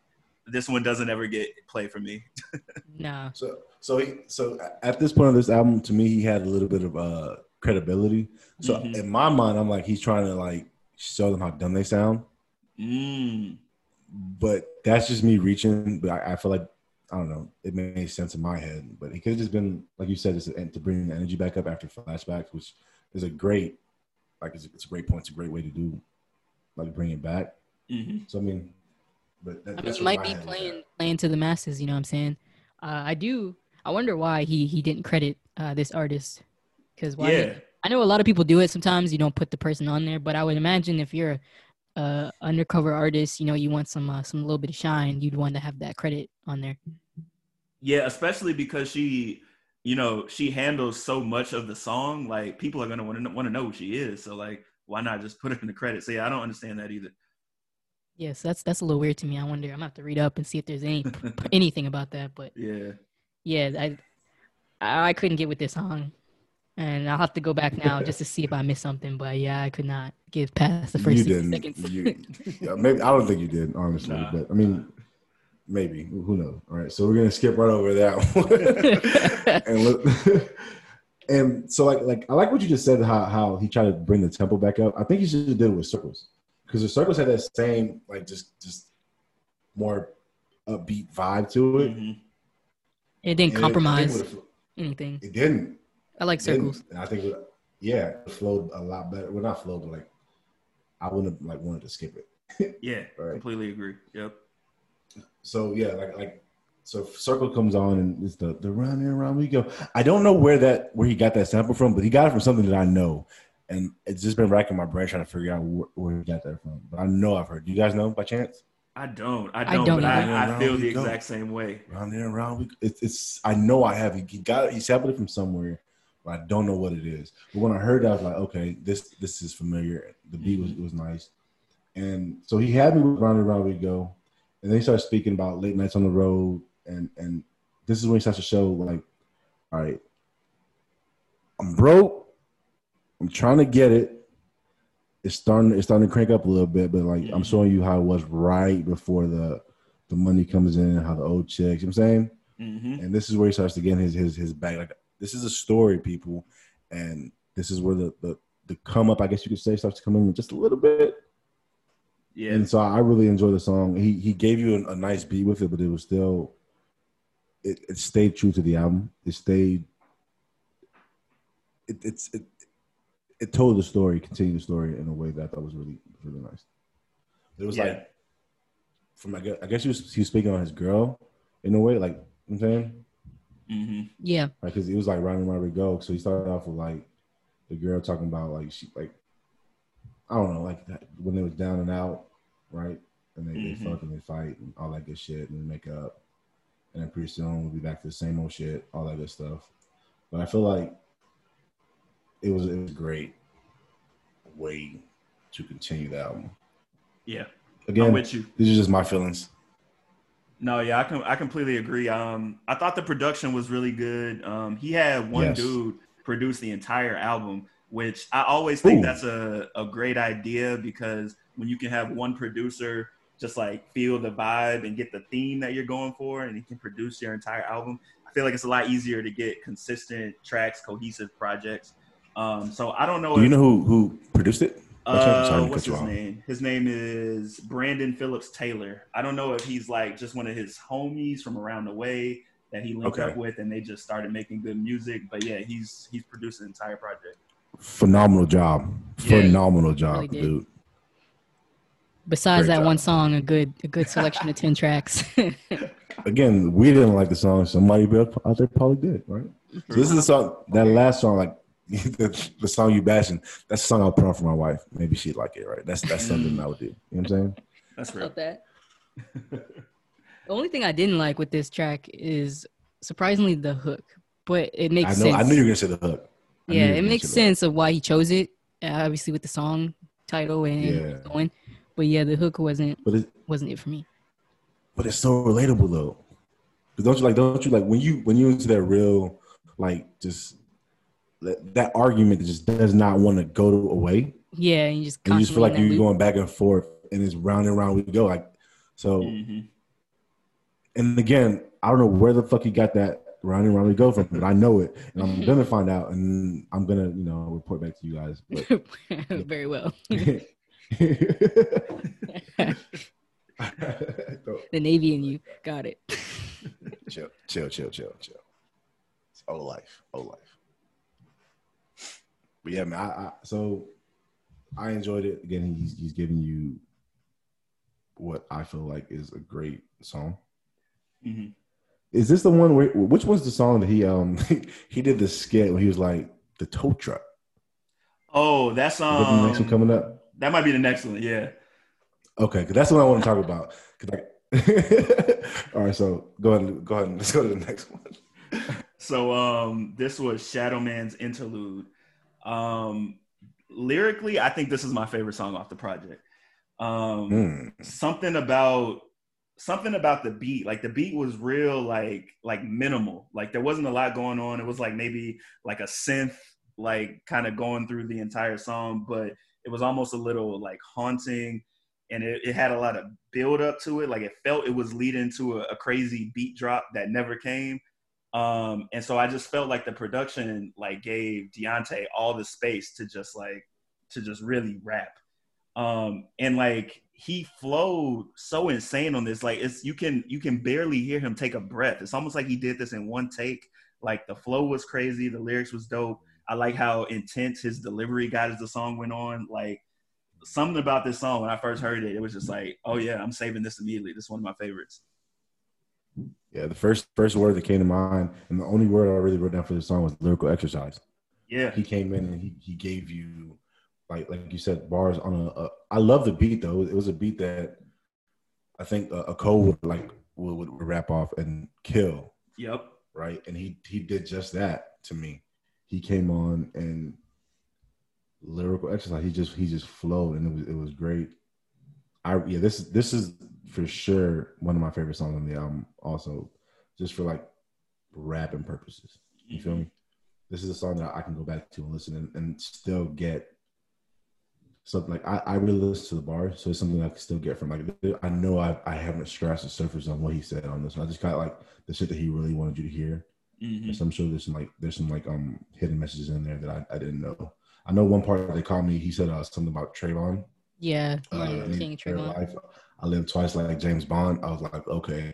This one doesn't ever get played for me. *laughs* nah. So so he, so at this point of this album, to me, he had a little bit of uh credibility. So Mhm. in my mind, I'm like, he's trying to like show them how dumb they sound. Mm. But that's just me reaching. But I, I feel like I don't know. It made sense in my head. But he could have just been like you said, just to bring the energy back up after flashbacks, which is a great like it's a, it's a great point. It's a great way to do like bring it back. hmm So I mean, but that, I mean, that's he might be playing at. playing to the masses. You know what I'm saying? Uh, I do. I wonder why he he didn't credit uh, this artist. Because why? Yeah, I know a lot of people do it. Sometimes you don't put the person on there, but I would imagine if you're a uh, undercover artist, you know, you want some uh, some little bit of shine, you'd want to have that credit on there. yeah, especially because she, you know, she handles so much of the song. Like people are gonna want to want to know who she is. So like, why not just put her in the credits? So yeah, I don't understand that either. Yes, that's that's a little weird to me. I wonder. I'm gonna have to read up and see if there's any anything about that. But *laughs* Yeah. yeah, I I couldn't get with this song, and I'll have to go back now just to see if I missed something. But yeah, I could not get past the first you didn't. seconds. You, yeah, maybe I don't think you did, honestly. Nah. but I mean, maybe who knows? All right, so we're gonna skip right over that *laughs* one. *laughs* and look, *laughs* and so like like I like what you just said how how he tried to bring the tempo back up. I think he should have did it with circles because the circles had that same like just just more upbeat vibe to it. Mm-hmm. It didn't And compromise It, I think anything. it didn't. I like circles. And I think it, yeah, it flowed a lot better. Well, not flowed, but like I wouldn't have like wanted to skip it. *laughs* Yeah, Right. completely agree. Yep. So yeah, like like so circle comes on and it's the the round and round we go. I don't know where that where he got that sample from, but he got it from something that I know, and it's just been racking my brain trying to figure out where, where he got that from. But I know I've heard. Do you guys know by chance? I don't. I I don't. don't but. I, I feel the we go. exact same way. Round and round we. It's it's. I know I have. He, he got it. He sampled it from somewhere, but I don't know what it is. But when I heard that, I was like, okay, this this is familiar. The beat was was nice, and so he had me with and go, and then he started speaking about late nights on the road, and and this is when he starts to show like, all right, I'm broke, I'm trying to get it. It's starting. It's starting to crank up a little bit, but like I'm showing you how it was right before the the money comes in, how the old chicks. You know what I'm saying. Mm-hmm. And this is where he starts to get his his his bag. Like this is a story, people, and this is where the the the come up, I guess you could say, starts to come in just a little bit. Yeah. And so I really enjoy the song. He he gave you a, a nice beat with it, but it was still it, it stayed true to the album. It stayed. It, it's it, it told the story, continued the story in a way that I thought was really really nice. It was Yeah. like from I guess, I guess he was he was speaking on his girl in a way, like you know what I'm saying. Mm-hmm. Yeah. Like, cause it was like round and round go. So he started off with like the girl talking about like she like I don't know like that, when they was down and out, right? And they, Mhm. they fuck and they fight and all that good shit and they make up. And then pretty soon we'll be back to the same old shit, all that good stuff. But I feel like it was it was a great way to continue the album. Yeah. Again, I'm with you. these are just my feelings. No, yeah, I can I completely agree. Um, I thought the production was really good. Um, he had one Yes. dude produce the entire album, which I always think Ooh. that's a, a great idea because when you can have one producer just like feel the vibe and get the theme that you're going for, and he can produce your entire album, I feel like it's a lot easier to get consistent tracks, cohesive projects. Um, so I don't know. Do you know who who produced it? By chance? Sorry uh, what's his off. name? His name is Brandon Phillips Taylor. I don't know if he's like just one of his homies from around the way that he linked Okay. up with, and they just started making good music. But yeah, he's he's produced an entire project. Phenomenal job. Yeah. Phenomenal job, Really dude. Besides Great that job. one song, a good a good selection of ten tracks. *laughs* Again, we didn't like the song. Somebody out there probably did, right? So this is the song. That last song, like *laughs* the, the song you bashing. That's the song I'll put on for my wife. Maybe she'd like it, right? That's that's something I would do. You know what I'm saying? That's real. About that. *laughs* the only thing I didn't like with this track is surprisingly the hook, but it makes I makes know. sense. I knew you were gonna say the hook. I yeah, it makes sense of why he chose it. Uh, obviously, with the song title and Yeah. going, but yeah, the hook wasn't But it, wasn't it for me. but it's so relatable though. 'Cause don't you like? Don't you like when you when you into that real like just that, that argument that just does not want to go away. Yeah, and you just and you just feel like you're in that going back and forth, and it's round and round we go. Like so, hmm and again, I don't know where the fuck he got that round and round we go from, but I know it, and I'm gonna *laughs* find out, and I'm gonna you know report back to you guys. But. *laughs* Very well. *laughs* the Navy and you got it. chill, chill, chill, chill, chill. It's old life, old life. But yeah, man. I, I, so I enjoyed it. Again, he's he's giving you what I feel like is a great song. hmm Is this the one where? Which one's the song that he um *laughs* he did the skit when he was like the tow truck? Oh, that's Is that the next one um. coming up? That might be the next one. Yeah. Okay, 'cause that's what I want to talk about. I, *laughs* all right, so go ahead, go ahead. Let's go to the next one. *laughs* So um this was Shadow Man's interlude. Um lyrically, I think this is my favorite song off the project. Um Hmm. something about something about the beat like the beat was real like like minimal like there wasn't a lot going on it was like maybe like a synth like kind of going through the entire song but it was almost a little like haunting and it, it, had a lot of build up to it. Like it felt it was leading to a, a crazy beat drop that never came. Um, and so I just felt like the production like gave Deante' all the space to just like to just really rap. Um, and like he flowed so insane on this. Like it's you can you can barely hear him take a breath. It's almost like he did this in one take. Like the flow was crazy, the lyrics was dope. I like how intense his delivery got as the song went on. Like something about this song when I first heard it, it was just like, oh yeah, I'm saving this immediately. This is one of my favorites. Yeah, the first first word that came to mind, and the only word I really wrote down for the song was lyrical exercise. Yeah, he came in and he he gave you like like you said bars on a. a I love the beat though. It was a beat that I think a, a Cole would like would, would rap off and kill. Yep. Right, and he he did just that to me. He came on and lyrical exercise. He just he just flowed and it was it was great. I yeah this this is for sure one of my favorite songs on the album. Also, just for like rapping purposes. You feel me? This is a song that I can go back to and listen and, and still get something like I, I really listen to the bars, so it's something I can still get from like I know I I haven't scratched the surface on what he said on this. One. I just got like the shit that he really wanted you to hear. Mm-hmm. So I'm sure there's some like there's some like um hidden messages in there that I, I didn't know. I know one part they called me. He said uh, something about Trayvon. Yeah, uh, King Trayvon. Life. I lived twice like James Bond. I was like, okay,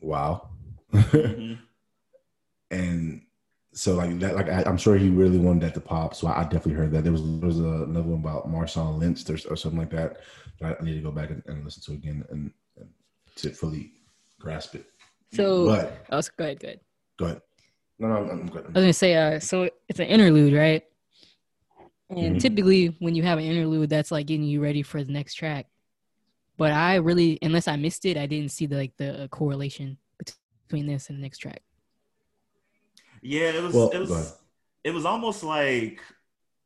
wow. Mm-hmm. *laughs* and so like that, like I, am sure he really wanted that to pop. So I, I definitely heard that. There was there was a, another one about Marshawn Lynch or, or something like that. I need to go back and, and listen to again and, and, to fully grasp it. So, but oh, go ahead, go ahead. Go ahead. No, no, I'm, I'm good. I was gonna say, uh, so it's an interlude, right? And mm-hmm. typically, when you have an interlude, that's like getting you ready for the next track. But I really, unless I missed it, I didn't see the like the uh, correlation between this and the next track. Yeah, it was. Well, it was. It was almost like,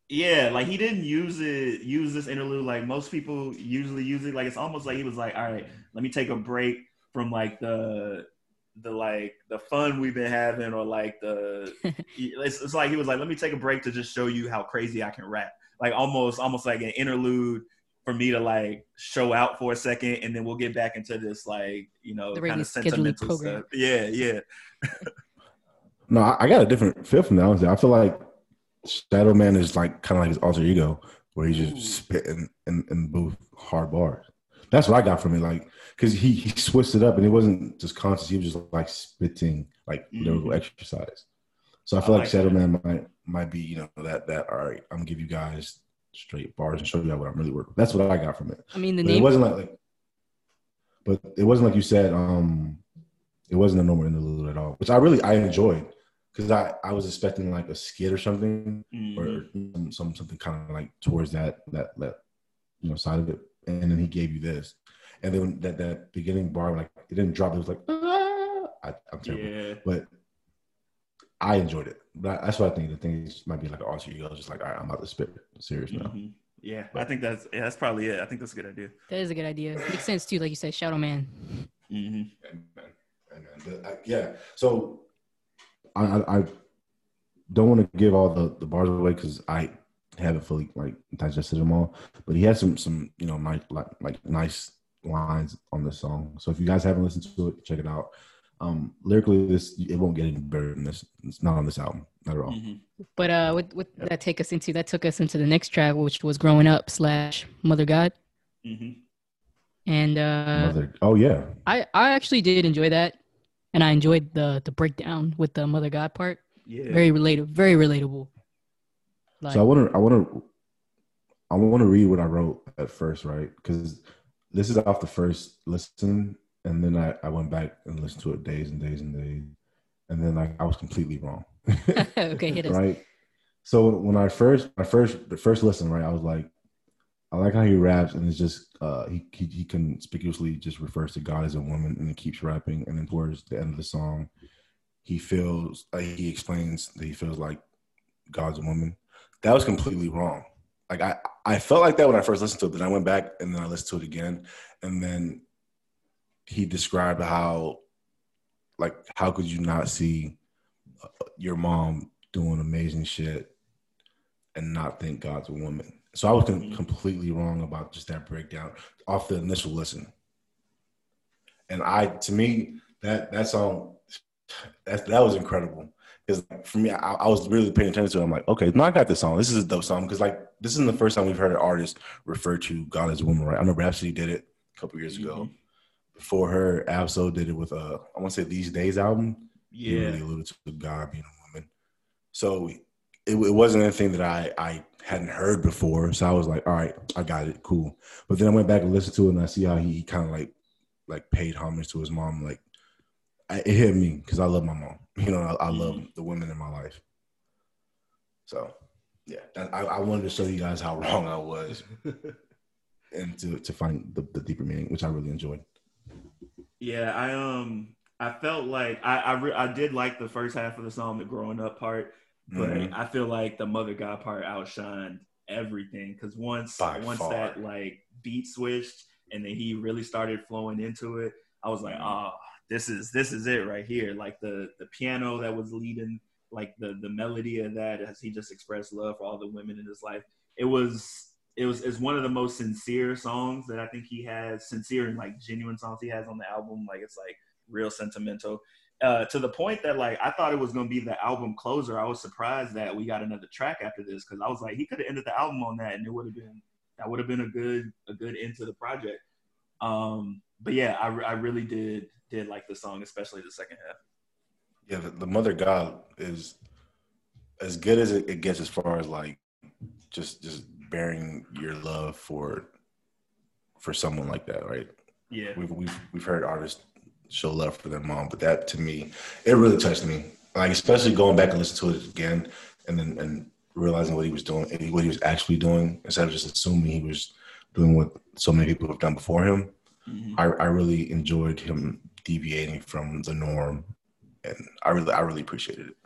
yeah, like he didn't use it, use this interlude like most people usually use it. Like it's almost like he was like, all right, let me take a break from like the the like the fun we've been having or like the *laughs* it's, it's like he was like let me take a break to just show you how crazy i can rap like almost almost like an interlude for me to like show out for a second and then we'll get back into this like you know kind of sentimental program. stuff yeah yeah no I, got a different feel from that i feel like shadow man is like kind of like his alter ego where he's just Ooh. spitting in, in both hard bars that's what i got from it like because he, he switched it up and it wasn't just conscious. He was just like spitting like mm-hmm. lyrical exercise. So I feel I like, like Shadow Man might might be you know that that all right. I'm gonna give you guys straight bars and show you what I'm really working. That's what I got from it. I mean, the but name it wasn't like, like, but it wasn't like you said. Um, it wasn't a normal interlude at all, which I really I enjoyed because I I was expecting like a skit or something mm-hmm. or some, some something kind of like towards that that that you know side of it, and then he gave you this and then that that beginning bar like it didn't drop. It was like ah! I, am terrible, yeah. but I enjoyed it. But that's what I think. The thing is, might be like an alter ego, just like all right, I'm about to spit serious now. Mm-hmm. Yeah, but, I think that's yeah, that's probably it. I think that's a good idea. That is a good idea. Makes sense too, like you said, Shadow Man. Mm-hmm. Amen. Amen. I, yeah. So I, I, I don't want to give all the, the bars away because I haven't fully like digested them all. But he had some some you know nice like, like nice lines on this song. So if you guys haven't listened to it, check it out. Um, lyrically, this it won't get any better than this. It's not on this album, not at all. Mm-hmm. But uh, what what yep. that take us into? That took us into the next track, which was "Growing Up" slash "Mother God." Mm-hmm. And uh, Mother, oh yeah, I I actually did enjoy that, and I enjoyed the the breakdown with the Mother God part. Yeah, very relatable, very relatable. Like, so I want to I want to I want to read what I wrote at first, right? Because this is off the first listen, and then I, I went back and listened to it days and days and days, and then like I was completely wrong. *laughs* okay, hit us. Right. So when I first my first the first listen, right, I was like, I like how he raps, and it's just uh, he, he he conspicuously just refers to God as a woman, and he keeps rapping, and then towards the end of the song, he feels like he explains that he feels like God's a woman. That was completely wrong. Like I, I felt like that when I first listened to it, but I went back and then I listened to it again, and then he described how, like, how could you not see uh, your mom doing amazing shit and not think God's a woman? So I was com- completely wrong about just that breakdown off the initial listen. And I, to me, that that song, that that was incredible. Because for me, I, I, was really paying attention to it. I'm like, okay, no, I got this song. This is a dope song. Because like, this isn't the first time we've heard an artist refer to God as a woman, right? I know Rapsody did it a couple years ago. Mm-hmm. Before her, Ab-Soul did it with a I want to say These Days album. Yeah, he really alluded to God being a woman. So it, it wasn't anything that I I hadn't heard before. So I was like, all right, I got it, cool. But then I went back and listened to it, and I see how he kind of like like paid homage to his mom. Like I, it hit me because I love my mom. *laughs* You know, I, I love mm-hmm. the women in my life. So yeah, I, I wanted to show you guys how *laughs* wrong I was, *laughs* and to to find the, the deeper meaning, which I really enjoyed. Yeah, I um I felt like I I, re- I did like the first half of the song, the growing up part but mm-hmm. I feel like the mother god part outshined everything because once By once far. that like beat switched and then he really started flowing into it, I was like, oh, this is this is it right here. Like the the piano that was leading, like the the melody of that as he just expressed love for all the women in his life. It was it was it's one of the most sincere songs that I think he has, sincere and like genuine songs he has on the album. Like it's like real sentimental uh, to the point that like I thought it was gonna be the album closer. I was surprised that we got another track after this because I was like he could have ended the album on that and it would have been that would have been a good a good end to the project. Um, but yeah, I, I really did did like the song, especially the second half. Yeah, the, the Mother God is as good as it, it gets as far as like just just bearing your love for for someone like that, right? Yeah, we've we've we've heard artists show love for their mom. But that to me, it really touched me. Like especially going back and listening to it again, and then and realizing what he was doing, what he was actually doing, instead of just assuming he was doing what so many people have done before him. Mm-hmm. I, I really enjoyed him deviating from the norm, and I really I really appreciated it.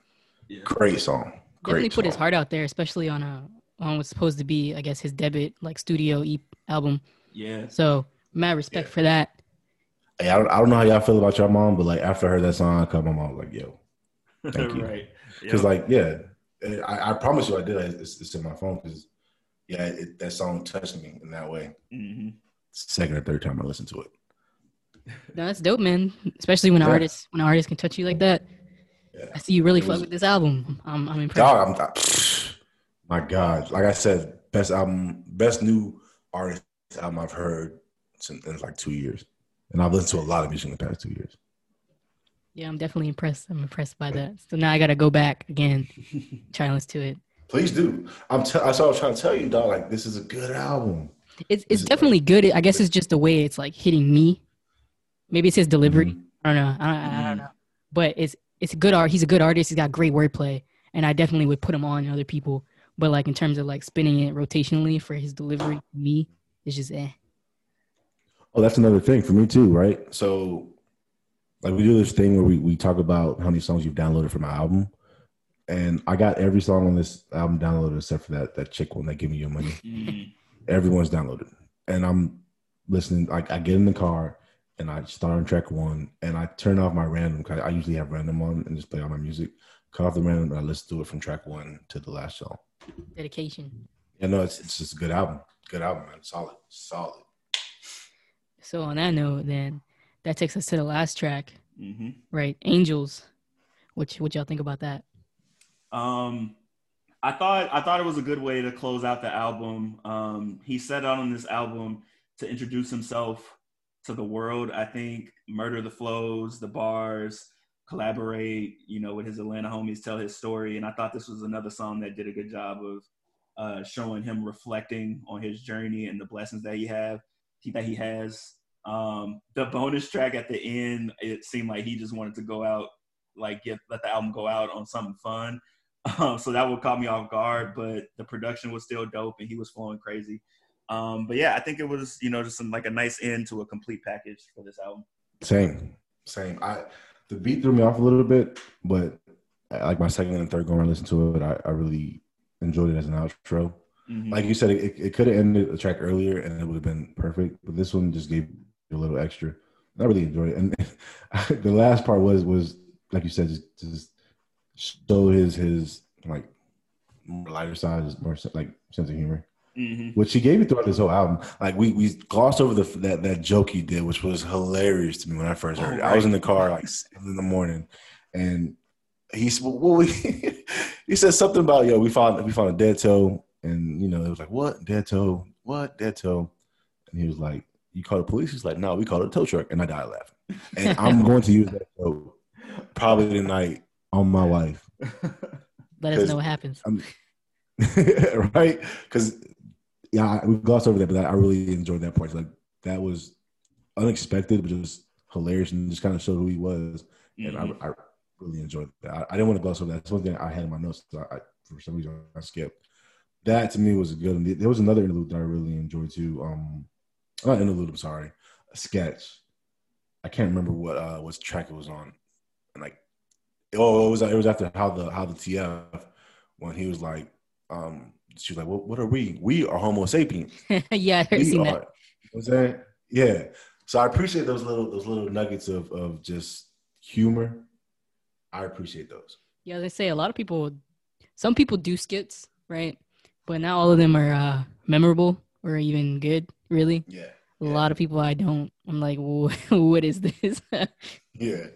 Yeah. Great song. Great Definitely song. put his heart out there, especially on a on what's supposed to be, I guess, his debut like studio e album. Yeah. So mad respect yeah. for that. Hey, I don't, I don't know how y'all feel about your mom, but like after I heard that song I come, my mom was like, "Yo, thank *laughs* you," right? Because yep. like, yeah, I, I, promise you, I did. It's, it's in my phone because yeah, it, that song touched me in that way. Mm-hmm. Second or third time I listened to it. *laughs* No, that's dope, man. Especially when yeah. artists when an artist can touch you like that. Yeah. I see you really fuck with this album. I'm, I'm impressed. Dog, I'm, my God, like I said, best album, best new artist album I've heard since in like two years. And I've listened to a lot of music in the past two years. Yeah, I'm definitely impressed. I'm impressed by that. So now I got to go back again, *laughs* try to listen to it. Please do. I'm. T- that's what I was trying to tell you, dog. Like this is a good album. It's it's definitely good. I guess it's just the way it's like hitting me. Maybe it's his delivery. Mm-hmm. I don't know. I don't, I don't mm-hmm. know. But it's it's a good art. He's a good artist. He's got great wordplay, and I definitely would put him on other people. But like in terms of like spinning it rotationally for his delivery, me, it's just eh. Oh, that's another thing for me too, right? So, like we do this thing where we, we talk about how many songs you've downloaded from my album, and I got every song on this album downloaded except for that that chick one that give me your money. Mm. Everyone's downloaded, and I'm listening. Like I get in the car and I start on track one, and I turn off my random. I usually have random on and just play all my music. Cut off the random, and I listen to it from track one to the last song. Dedication. Yeah, no, it's it's just a good album. Good album, man. Solid, solid. So on that note, then that takes us to the last track, mm-hmm. right? Angels. What what y'all think about that? Um, I thought I thought it was a good way to close out the album. Um, he set out on this album to introduce himself to the world. I think murder the flows, the bars, collaborate, you know, with his Atlanta homies, tell his story. And I thought this was another song that did a good job of uh, showing him reflecting on his journey and the blessings that he have that he has. Um, the bonus track at the end, it seemed like he just wanted to go out, like get let the album go out on something fun. *laughs* Um, so that would caught me off guard, but the production was still dope and he was flowing crazy. Um, but yeah, I think it was you know just some, like a nice end to a complete package for this album. Same, same. I the beat threw me off a little bit, but like my second and third going around listen to it, I, I really enjoyed it as an outro. Mm-hmm. Like you said, it, it could have ended the track earlier and it would have been perfect, but this one just gave a little extra. I really enjoyed it, and *laughs* the last part was was like you said, just, just show his his like lighter side, more like sense of humor. Mm-hmm. which he gave me throughout this whole album. Like we we glossed over the that that joke he did, which was hilarious to me when I first heard Oh, it. I was in the car like seven in the morning, and he's well, we, *laughs* he said something about yo we found we found a dead toe, and you know it was like what dead toe, what dead toe, and he was like you call the police? He's like no, we called it a tow truck, and I died laughing. And I'm *laughs* going to use that joke probably tonight on my wife. *laughs* Let us know what happens. I'm, right? Because yeah, we glossed over that, but I really enjoyed that part. Like that was unexpected, but just hilarious, and just kind of showed who he was. And Mhm. I, I really enjoyed that. I, I didn't want to gloss over that. That's one thing I had in my notes. So I, for some reason, I skipped. That to me was good. And there was another interlude that I really enjoyed too. Um, not interlude. I'm sorry, a sketch. I can't remember what uh what track it was on, and like, oh, it was it was after how the how the TF when he was like, um, she was like, what, what are we? We are Homo sapiens. *laughs* yeah, I heard seen are. that. You know I'm saying? Yeah. So I appreciate those little those little nuggets of of just humor. I appreciate those. Yeah, they say a lot of people, some people do skits, right? But not all of them are uh, memorable or even good, really. Yeah. A lot of people I don't. I'm like, *laughs* what is this? *laughs* Yeah.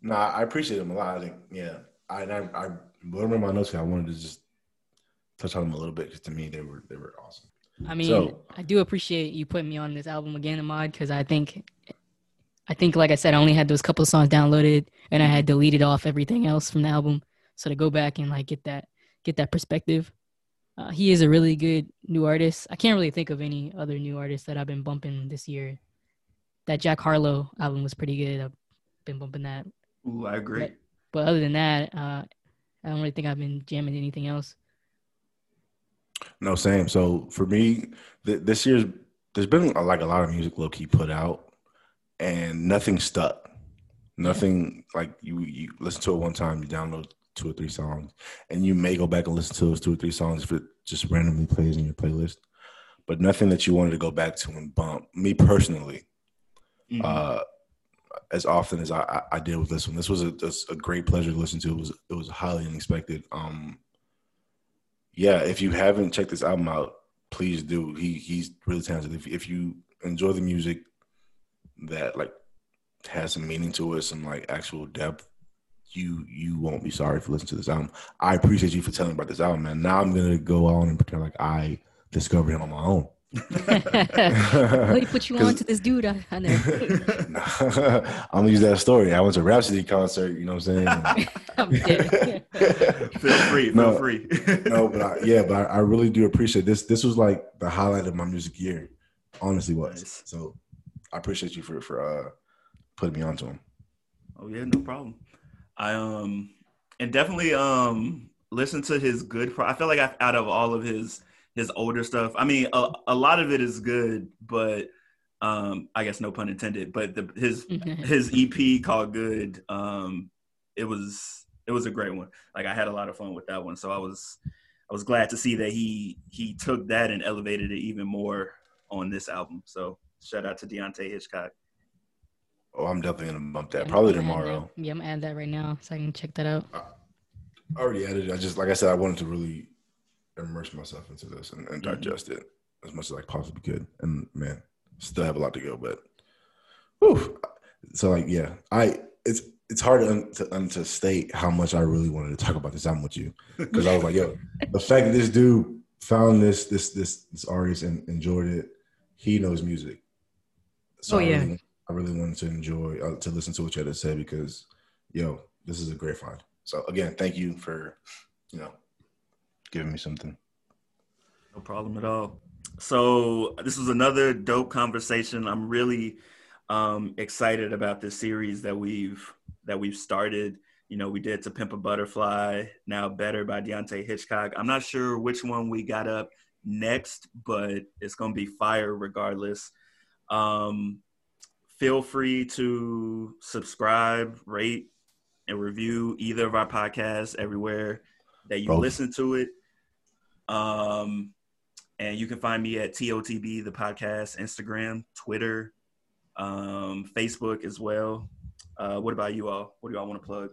No, I appreciate them a lot. I think, yeah. I I, I remember my notes. I wanted to just touch on them a little bit because to me they were they were awesome. I mean, So- I do appreciate you putting me on this album again, Ahmad, because I think, I think, like I said, I only had those couple of songs downloaded, and I had deleted off everything else from the album. So to go back and like get that, get that perspective, uh, he is a really good new artist. I can't really think of any other new artists that I've been bumping this year. That Jack Harlow album was pretty good. I've been bumping that, Ooh, I agree. but other than that, uh, I don't really think I've been jamming anything else. No, same. So for me, th- this year's there's been uh, like a lot of music low key put out, and nothing stuck. Nothing like you you listen to it one time, you download two or three songs, and you may go back and listen to those two or three songs if it just randomly plays in your playlist. But nothing that you wanted to go back to and bump. Me personally, Mhm. uh, as often as I, I, I did with this one. This was a, a great pleasure to listen to. It was it was highly unexpected. Um, yeah, if you haven't checked this album out, please do. He he's really talented. If if you enjoy the music that like has some meaning to it, some like actual depth, you you won't be sorry for listening to this album. I appreciate you for telling about this album, man. Now I'm gonna go on and pretend like I discovered him on my own. *laughs* Let me put you on 'Cause- to this dude. I, I know. I'm gonna use that story. I went to a Rapsody concert. You know what I'm saying? *laughs* I'm. *laughs* Feel free. Feel No. free. no, but I, yeah, but I, I really do appreciate this. This was like the highlight of my music year. Honestly, was Nice. so. I appreciate you for for uh putting me onto him. Oh yeah, no problem. I um and definitely um listen to his good. Pro- I feel like I, out of all of his his older stuff, I mean a, a lot of it is good, but um I guess no pun intended. But the his *laughs* his EP called Good, um it was it was a great one. Like I had a lot of fun with that one, so I was I was glad to see that he he took that and elevated it even more on this album. So shout out to Deante' Hitchcock. Oh, I'm definitely gonna bump that. I'm Probably tomorrow. Yeah, I'm gonna add that right now so I can check that out. I already added it. I just like I said, I wanted to really immerse myself into this and, and Mhm. digest it as much as I possibly could. And man, still have a lot to go, but whew. so like yeah, I it's it's hard to, un, to, un, to state how much I really wanted to talk about this album with you because I was like, yo, *laughs* the fact that this dude found this this this this artist and enjoyed it, he knows music. So Oh, I yeah. really, I really wanted to enjoy uh, to listen to what you had to say because, yo, this is a great find. So again, thank you for, you know, giving me something. No problem at all. So this was another dope conversation. I'm really um, excited about this series that we've that we've started. You know, we did to Pimp a Butterfly, now Better by Deante' Hitchcock. I'm not sure which one we got up next, but it's gonna be fire regardless. Um, feel free to subscribe, rate, and review either of our podcasts everywhere that you Both. listen to it. Um, and you can find me at TOTB, the podcast, Instagram, Twitter, um, Facebook as well. Uh, what about you all? What do y'all want to plug?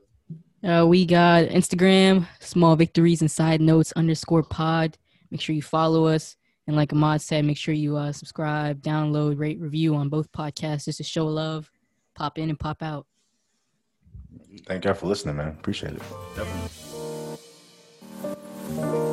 Uh, we got Instagram, small victories and side notes underscore pod. Make sure you follow us. And like Ahmad said, make sure you uh, subscribe, download, rate, review on both podcasts just to show love, pop in and pop out. Thank y'all for listening, man. Appreciate it. Definitely.